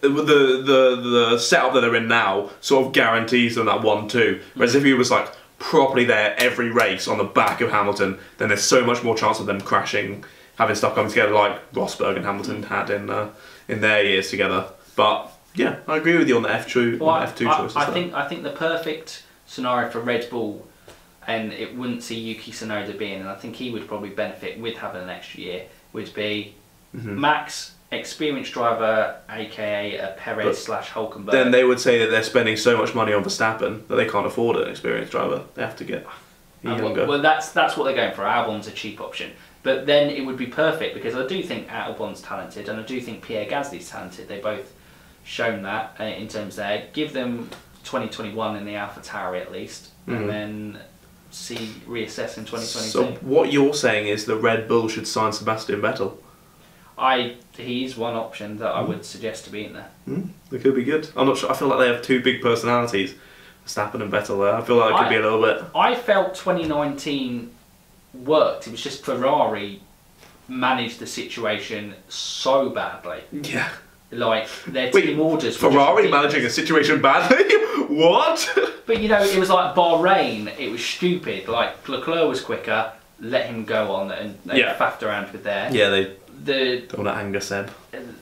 the the the setup that they're in now sort of guarantees them that one two. Whereas if he was like properly there every race on the back of Hamilton, then there's so much more chance of them crashing, having stuff come together like Rosberg and Hamilton had in uh, in their years together. But yeah, I agree with you on the F two Well, I, F two I- choices. I there. think I think the perfect scenario for Red Bull, and it wouldn't see Yuki Tsunoda being, and I think he would probably benefit with having an extra year, would be Mhm. Max, experienced driver, aka a Perez But slash Hulkenberg. then they would say that they're spending so much money on Verstappen that they can't afford an experienced driver. They have to get Uh, well, younger. well, that's that's what they're going for. Albon's a cheap option, but then it would be perfect because I do think Albon's talented, and I do think Pierre Gasly's talented. They both shown that uh, in terms there. Give them 2021 in the Alpha Tauri at least, Mhm. and then see reassess in 2022. so what you're saying is the Red Bull should sign Sebastian Vettel. I he's one option that I would suggest to be in there. Hmm, it could be good. I'm not sure. I feel like they have two big personalities, Verstappen and Vettel. There, I feel like it could I- be a little bit. I felt 2019 worked. It was just Ferrari managed the situation so badly. Yeah, Like their Wait, team orders. were just Ferrari ridiculous. managing a situation badly. what? But you know, it was like Bahrain. It was stupid. Like Leclerc was quicker. Let him go on and they Yeah. faffed around with there. yeah, they The don't want to anger Seb.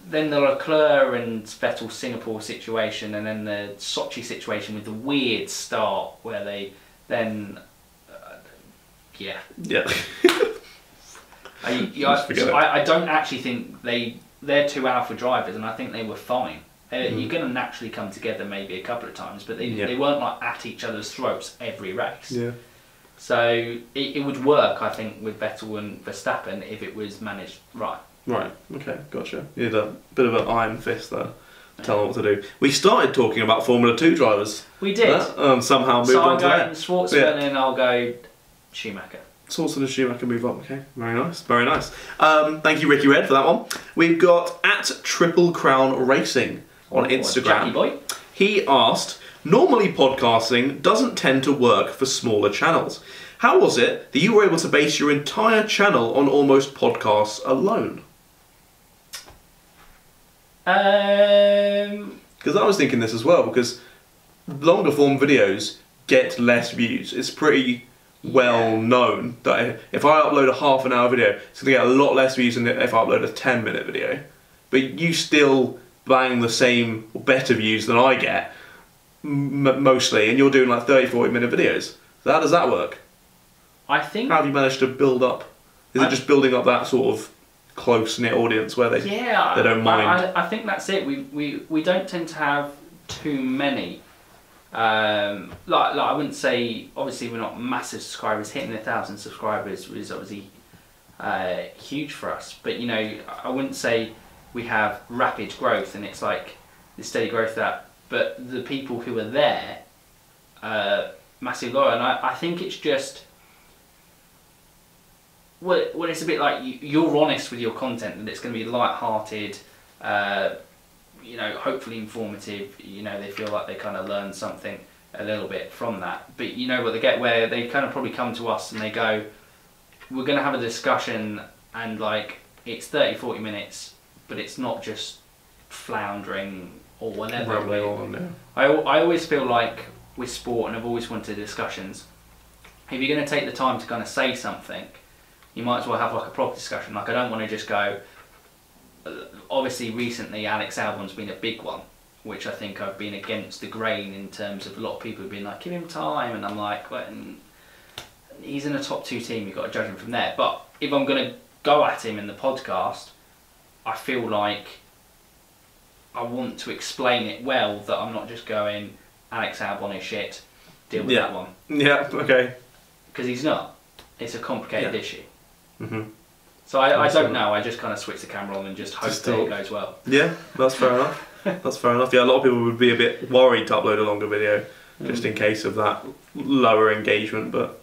then the Leclerc and Vettel Singapore situation, and then the Sochi situation with the weird start where they then. Uh, yeah, Yeah. I, Just forget it. I, I don't actually think they they're two alpha drivers, and I think they were fine. Uh, You're going to naturally come together maybe a couple of times, but they, Mm. Yeah. they weren't like at each other's throats every race. yeah. So it, it would work, I think, with Vettel and Verstappen if it was managed right. Right. Okay. Gotcha. You had a bit of an iron fist there. Tell them what to do. We started talking about Formula Two drivers. We did. Uh, um, somehow moved so on I'll to go that. Shwartzman Yeah. and I'll go Schumacher. Shwartzman can move up. Okay, very nice, very nice. Um, thank you, Ricky Red, for that one. We've got at Triple Crown Racing on Or Instagram. boy. He asked, "Normally, podcasting doesn't tend to work for smaller channels. How was it that you were able to base your entire channel on almost podcasts alone?" Um, Because I was thinking this as well. Because longer form videos get less views. It's pretty well known that if I upload a half an hour video, it's to get a lot less views than if I upload a 10 minute video. But you still bang the same or better views than I get, m- mostly, and you're doing like 30, 40 minute videos. So how does that work? I think How have you managed to build up? Is it just building up that sort of close knit audience where they yeah, they don't mind? I, I think that's it. We, we we don't tend to have too many. Um, like, like I wouldn't say obviously we're not massive subscribers. Hitting a thousand subscribers is obviously uh, huge for us. But you know, I wouldn't say we have rapid growth and it's like the steady growth that. But the people who are there, uh, massive loyal, and I, I think it's just. Well, well, it's a bit like you, you're honest with your content that it's going to be light-hearted, uh, you know, hopefully informative. You know, they feel like they kind of learn something a little bit from that. But you know what they get where they kind of probably come to us and they go, "We're going to have a discussion," and like it's 30, 40 minutes, but it's not just floundering or whatever. We're- on. I, I always feel like with sport, and I've always wanted discussions, if you're going to take the time to kind of say something, you might as well have like a proper discussion. Like, I don't want to just go. Obviously, recently, Alex Albon's been a big one, which I think I've been against the grain in terms of a lot of people have been like, give him time, and I'm like, well, he's in a top two team, you've got to judge him from there. But if I'm going to go at him in the podcast, I feel like I want to explain it well that I'm not just going Alex Albon is shit, deal with Yeah. that one Yeah, okay. because he's not. It's a complicated Yeah. issue. hmm So I, I don't know. I just kind of switch the camera on and just hope Just that it goes well. Yeah, that's fair enough. That's fair enough. Yeah, a lot of people would be a bit worried to upload a longer video just in case of that lower engagement, but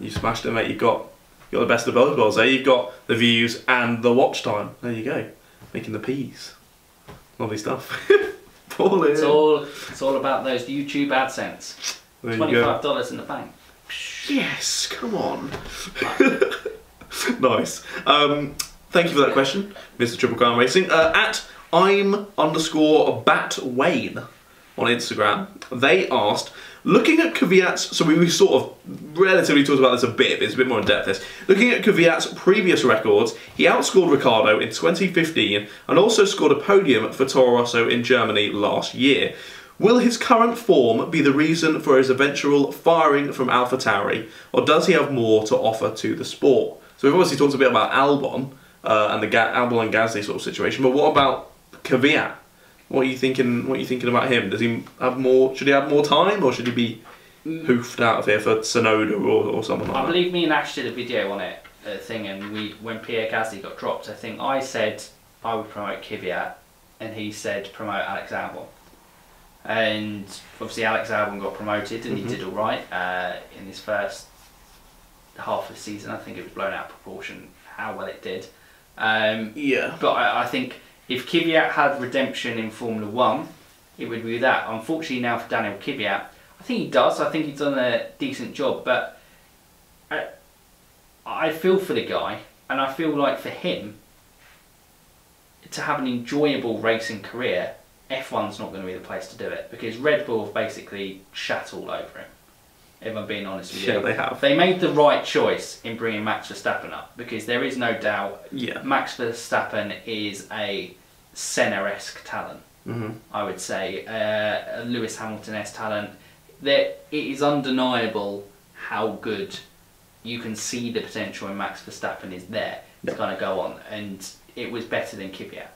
you smashed it, mate. You've got you got the best of both worlds there. You've got the views and the watch time. There you go, making the peas. Lovely stuff. Paul It's all it's all about those YouTube AdSense. You Twenty five dollars in the bank. Yes, come on. nice. Um, thank you for that question, Mr. Triple Crown Racing. Uh, at I'm underscore Bat Wayne on Instagram, they asked, looking at Kvyat's, so we, we sort of relatively talked about this a bit, but it's a bit more in depth. This looking at Kvyat's previous records, he outscored Ricciardo in 2015 and also scored a podium for Toro Rosso in Germany last year. Will his current form be the reason for his eventual firing from Alpha Tauri, or does he have more to offer to the sport? So we've obviously talked a bit about Albon uh, and the Ga- Albon and Gasly sort of situation, but what about Kvyat? What are you thinking? What are you thinking about him? Does he have more? Should he have more time, or should he be hoofed out of here for Tsunoda or, or something like I that? believe me and Ash did a video on it, a thing, and we when Pierre Gasly got dropped, I think I said I would promote Kvyat, and he said promote Alex Albon. And obviously Alex Albon got promoted, and Mhm. he did all right uh, in his first half of the season. I think it was blown out of proportion how well it did. Um, Yeah. but I, I think if Kvyat had redemption in Formula One, it would be that. Unfortunately, now for Daniel Kvyat, I think he does. I think he's done a decent job, but I, I feel for the guy, and I feel like for him to have an enjoyable racing career, F1's not going to be the place to do it because Red Bull have basically shat all over him. If I'm being honest with Yeah, you, they have. They made the right choice in bringing Max Verstappen up because there is no doubt Yeah. Max Verstappen is a Senna-esque talent. hmm I would say uh, a Lewis Hamilton-esque talent. There, it is undeniable how good you can see the potential in Max Verstappen is there Yep. to kind of go on, and it was better than Kvyat.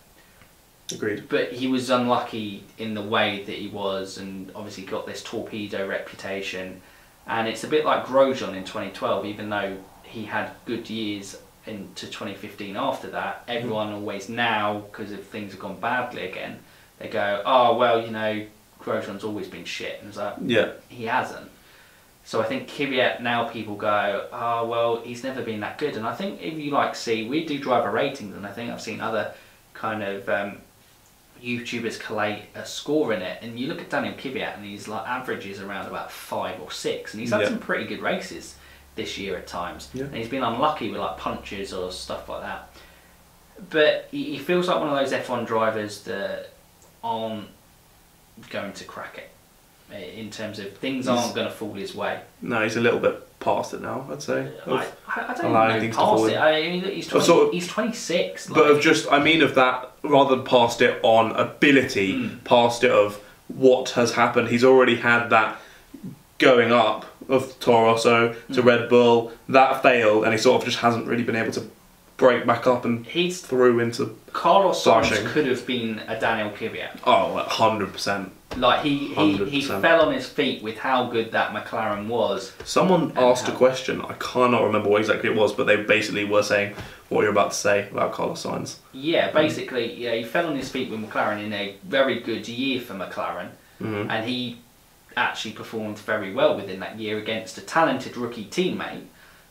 Agreed. But he was unlucky in the way that he was, and obviously got this torpedo reputation. And it's a bit like Grosjean in 2012, even though he had good years into 2015 after that. Mm. Everyone always now, because if things have gone badly again, they go, oh, well, you know, Grosjean's always been shit. And it's like, Yeah. he hasn't. So I think Kvyat now people go, oh well, he's never been that good. And I think if you like see, we do driver ratings, and I think I've seen other kind of um, YouTubers collate a score in it. And you look at Daniel Kvyat, and he's like averages around about five or six, and he's had Yeah. some pretty good races this year at times. Yeah. And he's been unlucky with like punches or stuff like that. But he, he feels like one of those F1 drivers that aren't going to crack it. in terms of things aren't going to fall his way. No, he's a little bit past it now. I'd say. I, I don't allowing know things to past it. I mean, he's, 20, sort of- he's 26. But like- of just, I mean, of that rather than past it on ability, Mm. past it of what has happened. He's already had that going up of Toro Rosso to Mm. Red Bull. That failed, and he sort of just hasn't really been able to break back up and he's through into. Carlos Sainz could have been a Daniel Kvyat. Oh, hundred percent. Like he, he, he 100%. fell on his feet with how good that McLaren was. Someone asked a question. I cannot remember what exactly it was, but they basically were saying what you're about to say about Carlos Sainz. Yeah, basically, yeah, he fell on his feet with McLaren in a very good year for McLaren, Mhm. and he actually performed very well within that year against a talented rookie teammate,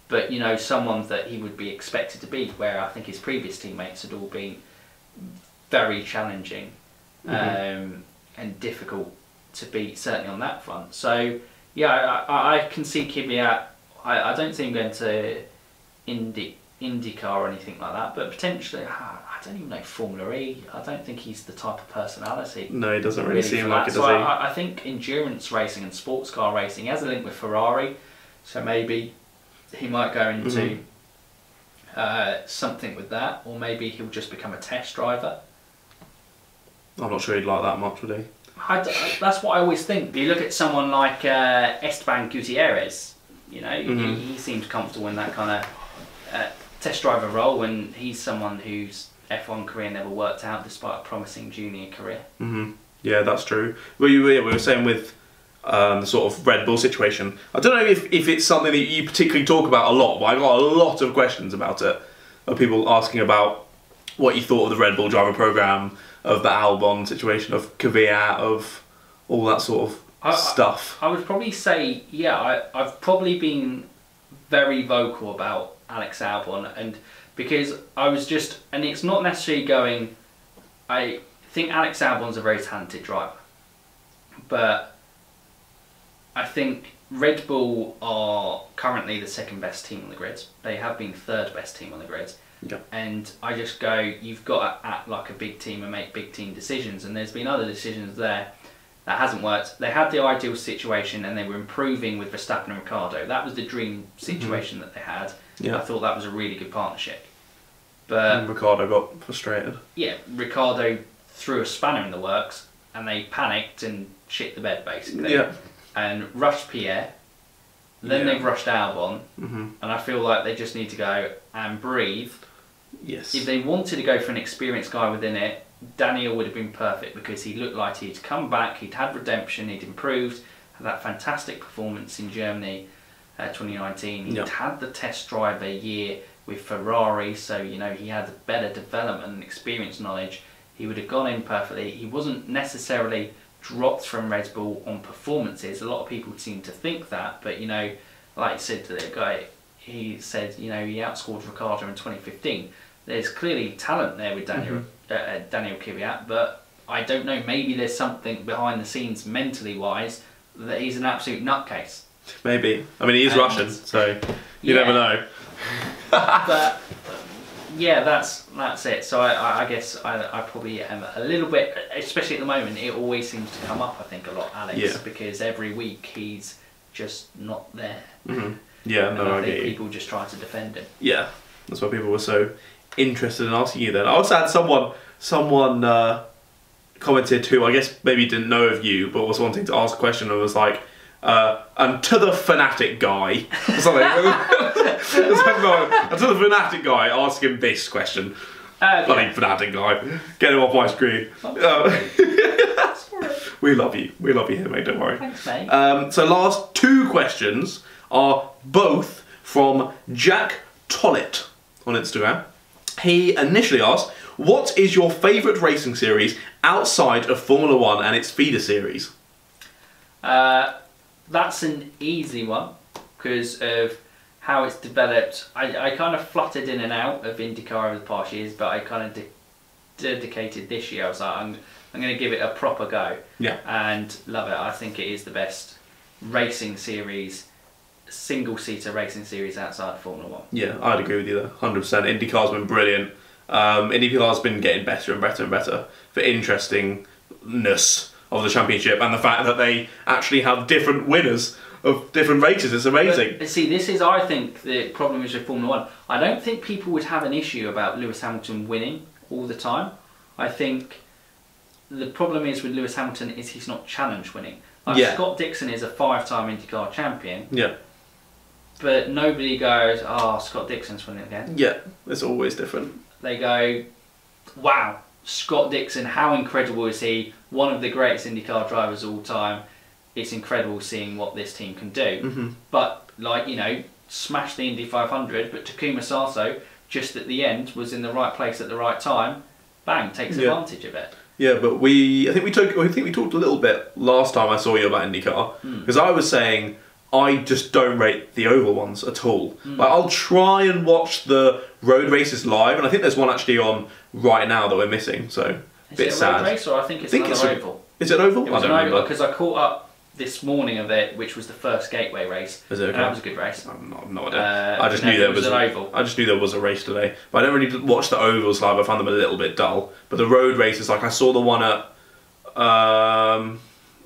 but you know, someone that he would be expected to beat, where I think his previous teammates had all been very challenging um, and difficult to beat, certainly on that front. So, yeah, I, I, I can see Kvyat. I, I don't see him going to Indy, IndyCar or anything like that, but potentially, I don't even know Formula E. I don't think he's the type of personality. No, he doesn't really, really seem like that. it, So? I, I think endurance racing and sports car racing he has a link with Ferrari, so maybe he might go into Mhm. uh, something with that, or maybe he'll just become a test driver. I'm not sure he'd like that much, would he? I d- that's what I always think. You look at someone like uh, Esteban Gutierrez. You know, Mhm. he, he seems comfortable in that kind of uh, test driver role, and he's someone whose F1 career never worked out despite a promising junior career. hmm Yeah, that's true. Well, you, yeah, we were saying with um, the sort of Red Bull situation. I don't know if, if it's something that you particularly talk about a lot, but I got a lot of questions about it. Of people asking about what you thought of the Red Bull driver program, of the Albon situation, of Kvyat, of all that sort of I- I- stuff. I would probably say, yeah, I, I've probably been very vocal about Alex Albon, and because I was just, and it's not necessarily going. I think Alex Albon's a very talented driver, but I think Red Bull are currently the second best team on the grid. They have been third best team on the grid. Yeah. And I just go, you've got to act like a big team and make big team decisions. And there's been other decisions there that hasn't worked. They had the ideal situation and they were improving with Verstappen and Ricciardo. That was the dream situation that they had. Yeah. I thought that was a really good partnership. But and Ricciardo got frustrated. yeah, Ricciardo threw a spanner in the works and they panicked and shit the bed basically. Yeah. And rushed Pierre. Then Yeah. they've rushed Albon, hmm and I feel like they just need to go and breathe. Yes. If they wanted to go for an experienced guy within it, Daniel would have been perfect because he looked like he'd come back, he'd had redemption, he'd improved, had that fantastic performance in Germany uh, 2019. He'd Yeah. had the test driver year with Ferrari, so you know he had better development and experience knowledge. He would have gone in perfectly. He wasn't necessarily dropped from Red Bull on performances. A lot of people seem to think that, but you know, like I said to the guy, he said, you know, he outscored Ricciardo in 2015. There's clearly talent there with Daniel uh, uh, Daniel Kvyat, but I don't know. Maybe there's something behind the scenes, mentally wise, that he's an absolute nutcase. Maybe. I mean, he is And- Russian, so you Yeah. never know. but yeah, that's that's it. So I, I, guess I, I probably am a little bit, especially at the moment. It always seems to come up. I think a lot, Alex, Yeah. because every week he's just not there. hmm Yeah, And no, I I think get people just try to defend him. Yeah, that's why people were so interested in asking you. Then I also had someone someone uh, commented who I guess maybe didn't know of you, but was wanting to ask a question and was like, uh, "And to the fanatic guy," or something. and to the fanatic guy, ask him this question. Uh, Bloody fanatic guy, get him off my screen. Uh, we love you. We love you here, mate. Don't worry. Thanks, mate. Um, so last two questions are both from Jack Tollett on Instagram. He initially asked, "What is your favourite racing series outside of Formula One and its feeder series?" Uh, that's an easy one because of how it's developed. I, I kind of fluttered in and out of IndyCar over the past years, but I kind of de- dedicated this year. I was like, I'm, I'm going to give it a proper go Yeah. and love it. I think it is the best racing series, single seater racing series outside of Formula One. Yeah, I'd agree with you there, hundred percent. IndyCar's been brilliant. Um, IndyCar's been getting better and better and better for interestingness of the championship and the fact that they actually have different winners of different races. It's amazing. But, see, this is, I think, the problem is with Formula One. I don't think people would have an issue about Lewis Hamilton winning all the time. I think the problem is with Lewis Hamilton is he's not challenge winning. Like Yeah. Scott Dixon is a five-time IndyCar champion, yeah, but nobody goes, "Oh, Scott Dixon's winning again." yeah, it's always different. They go, "Wow, Scott Dixon! How incredible is he? One of the greatest IndyCar drivers of all time. It's incredible seeing what this team can do." hmm But like you know, smash the Indy 500. But Takuma Sato, just at the end, was in the right place at the right time. Bang, takes Yeah. advantage of it. Yeah, but we I think we took I think we talked a little bit last time I saw you about IndyCar Hmm. because I was saying I just don't rate the oval ones at all. Hmm. Like I'll try and watch the road races live, and I think there's one actually on right now that we're missing. So Is bit it a sad. road race or I think it's think another it's a- oval? Is it oval? It was I don't oval remember. because I caught up this morning of it, which was the first Gateway race. Is it And okay? that was a good race. I'm not, no idea. Uh, I just no, knew there was was, an oval. I just knew there was a race today, but I don't really watch the ovals live. I found them a little bit dull. But the road races, like I saw the one at, um,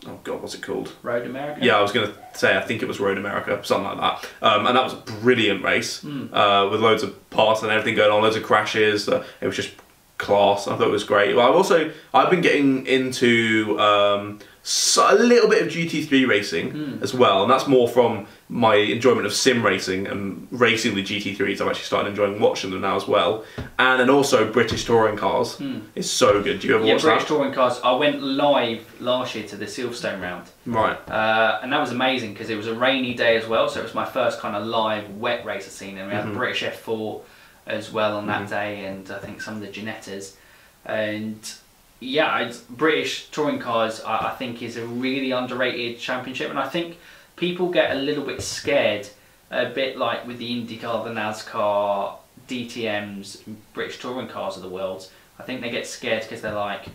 oh god, what's it called? Road America. Yeah, I was gonna say I think it was Road America, something like that. Um, and that was a brilliant race Hmm. uh, with loads of parts and everything going on, loads of crashes. Uh, it was just class. I thought it was great. But I've also I've been getting into um, so, a little bit of GT3 racing Hmm. as well, and that's more from my enjoyment of sim racing and racing the GT3s. I've actually started enjoying watching them now as well, and then also British touring cars. It's so good. Do you ever. Yeah, watch British that? touring cars. I went live last year to the Silverstone round. Right. Uh, and that was amazing because it was a rainy day as well, so it was my first kind of live wet race I've seen. And we had Mhm. the British F4 as well on that Mhm. day, and I think some of the Ginettas. And yeah, it's, British touring cars I, I think is a really underrated championship, and I think people get a little bit scared, a bit like with the IndyCar, the NASCAR, DTM's, British touring cars of the world. I think they get scared because they're like,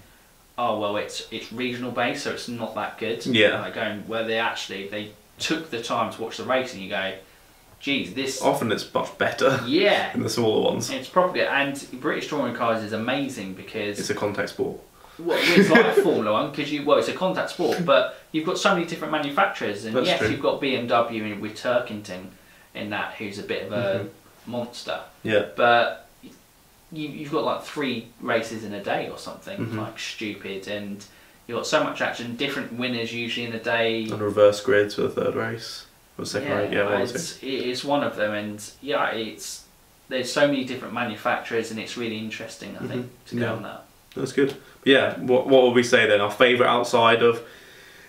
oh well, it's it's regional based, so it's not that good. Yeah. Like going where they actually they took the time to watch the race, and you go, geez, this. Often it's much better Yeah. than the smaller ones. It's probably and British touring cars is amazing because It's a contact sport. Well, it's like Formula One because you well, it's a contact sport, but you've got so many different manufacturers, and That's yes, true. you've got BMW in- with Turkington in that, who's a bit of a Mm-hmm. monster, Yeah. but you, you've got like three races in a day or something, Mhm. like stupid, and you've got so much action, different winners usually in a day. And reverse grids for the third race. Or second race, yeah, or two. it's, it's one of them, and yeah, it's there's so many different manufacturers, and it's really interesting. I think to go Yeah. on that. That's good. Yeah, what, what would we say then? Our favourite outside of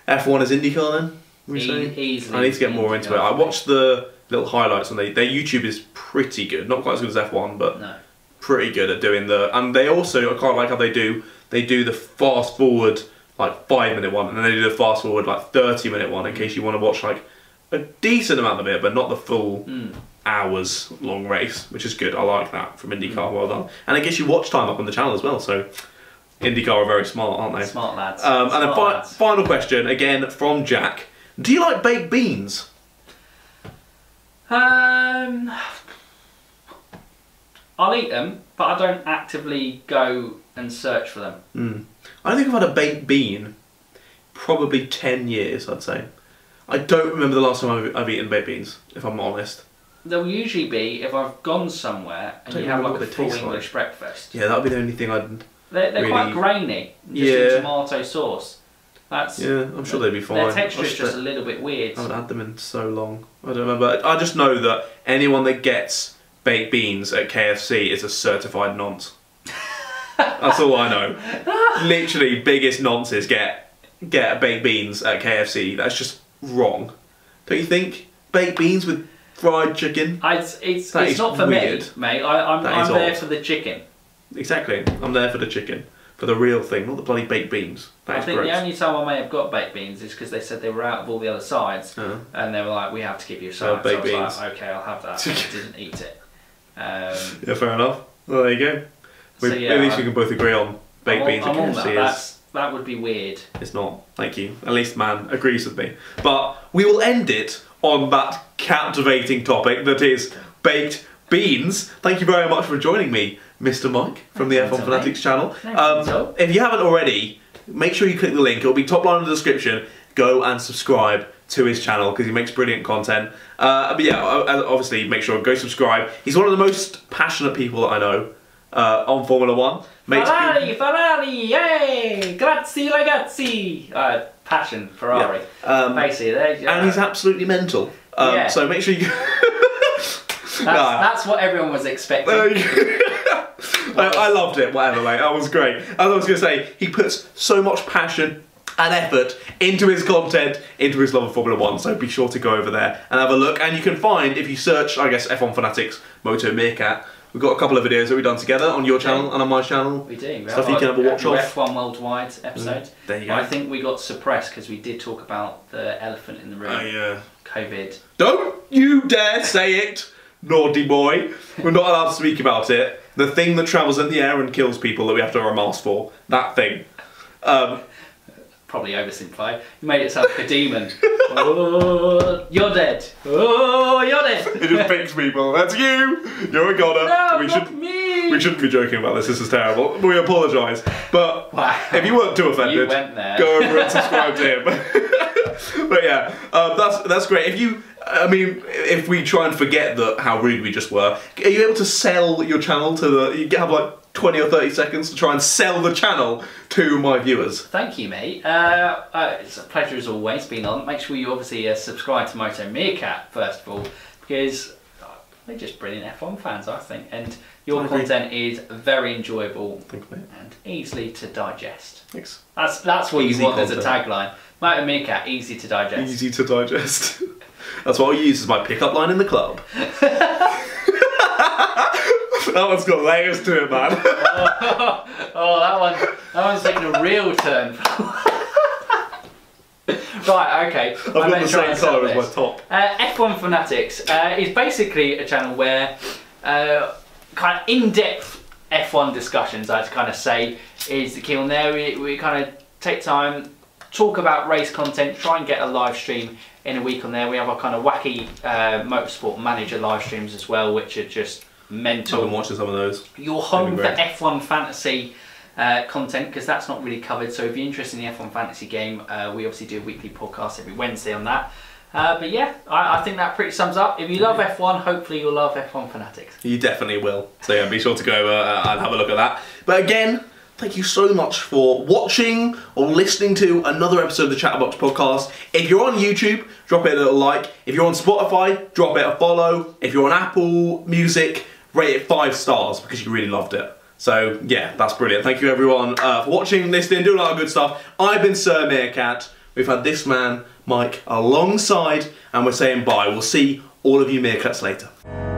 F1 is IndyCar then? We E- easily I need to get more into it. I watched the little highlights and they, their YouTube is pretty good. Not quite as good as F1, but No. pretty good at doing the. And they also, I quite like how they do, they do the fast forward, like five minute one, and then they do the fast forward, like 30 minute one, in case you want to watch like a decent amount of it, but not the full Mm. hours long race, which is good. I like that from IndyCar. Well done. And it gets you watch time up on the channel as well. So IndyCar are very smart, aren't they? Smart lads. Um, and a fi- lads. final question again from Jack. Do you like baked beans? Um, I'll eat them, but I don't actively go and search for them. Mm. I don't think I've had a baked bean probably 10 years, I'd say. I don't remember the last time I've, I've eaten baked beans, if I'm honest. They'll usually be if I've gone somewhere and you have like a full taste like. English breakfast. Yeah, that would be the only thing I'd. They're, they're quite grainy, just Yeah. in tomato sauce. That's Yeah, I'm sure they'd be fine. their texture is just a little bit weird. I haven't had them in so long. I don't remember. I just know that anyone that gets baked beans at KFC is a certified nonce. That's all I know. Literally, biggest nonces get get baked beans at KFC. That's just wrong. Don't you think? Baked beans with fried chicken. I, it's it's, That it's not for weird. me, mate. I, I'm, I'm there odd. for the chicken. Exactly. I'm there for the chicken, for the real thing, not the bloody baked beans. That I is think gross. the only time I may have got baked beans is because they said they were out of all the other sides, Uh, and they were like, "We have to give you a side." baked so I was beans. like, "Okay, I'll have that." and I didn't eat it. Um, yeah, fair enough. Well, there you go. We, So, yeah, at least I- we can both agree on baked I'm, beans on, I'm on KFC that. is That's, that would be weird. It's not. Thank you. At least man agrees with me. But we will end it on that captivating topic that is baked beans. Thank you very much for joining me, Mr. Mike from the F1. Fanatics channel. Um, if you haven't already, make sure you click the link. It'll be top line in the description. Go and subscribe to his channel because he makes brilliant content. Uh, but yeah, obviously make sure go subscribe. He's one of the most passionate people that I know uh, on Formula One. Makes Ferrari, Ferrari, yay! Grazie ragazzi! Uh, passion, Ferrari. Yeah. Um, Basically, there you and he's absolutely mental. Um, Yeah. So make sure you. that's, that's what everyone was expecting. I, I loved it, whatever, mate. That was great. As I was going to say, he puts so much passion and effort into his content, into his love of Formula One. So be sure to go over there and have a look. And you can find, if you search, I guess, F1 Fanatics Moto Meerkat, we've got a couple of videos that we've done together on your channel and on my channel. We do. We Stuff you can have a watch our of. F1 Worldwide episode. Mm, there you go. I think we got suppressed because we did talk about the elephant in the room, Oh, yeah. COVID. Don't you dare say it, naughty boy. We're not allowed to speak about it. The thing that travels in the air and kills people that we have to wear a mask for. That thing. Um, Probably oversimplify. You made it sound like a demon. oh, you're dead. Oh, you're dead. it just picks people. That's you. You're a goner. No, we not should me. we shouldn't be joking about this. This is terrible. We apologise. But Wow. if you weren't too offended, go over and subscribe to him. but yeah, um, that's that's great. If you, I mean, if we try and forget that how rude we just were, are you able to sell your channel to the? You have like twenty or thirty seconds to try and sell the channel to my viewers. Thank you, mate. Uh, uh, it's a pleasure as always being on. Make sure you obviously uh, subscribe to Moto Meerkat first of all, because uh, they're just brilliant F1 fans, I think, and your I agree. content is very enjoyable Thanks, and easily to digest. Thanks. That's that's what Easy you want as a tagline. Moto Meerkat, easy to digest. Easy to digest. That's what I use as my pickup line in the club. that one's got layers to it, man. oh, that one, that one's taking a real turn. right, okay. I've got the same colour as my top. Uh, F1 Fanatics uh, is basically a channel where uh, kind of in-depth F1 discussions, I'd kind of say, is the key on there. We, we kind of take time, talk about race content, try and get a live stream in a week on there. We have our kind of wacky uh, motorsport manager live streams as well, which are just mental. I've been watching some of those. your home for F1 fantasy uh, content because that's not really covered. So if you're interested in the F1 fantasy game, uh, we obviously do a weekly podcast every Wednesday on that. Uh, but yeah, I, I think that pretty sums up. If you love F1, hopefully you'll love F1 Fanatics. You definitely will. So yeah, be sure to go uh, and have a look at that. But again, thank you so much for watching or listening to another episode of the Chatterbox podcast. If you're on YouTube, drop it a little like. If you're on Spotify, drop it a follow. If you're on Apple Music, rate it five stars because you really loved it. So yeah, that's brilliant. Thank you everyone uh, for watching, listening, doing all that good stuff. I've been Sir Meerkat. We've had this man, Mike, alongside, and we're saying bye. We'll see all of you Meerkats later.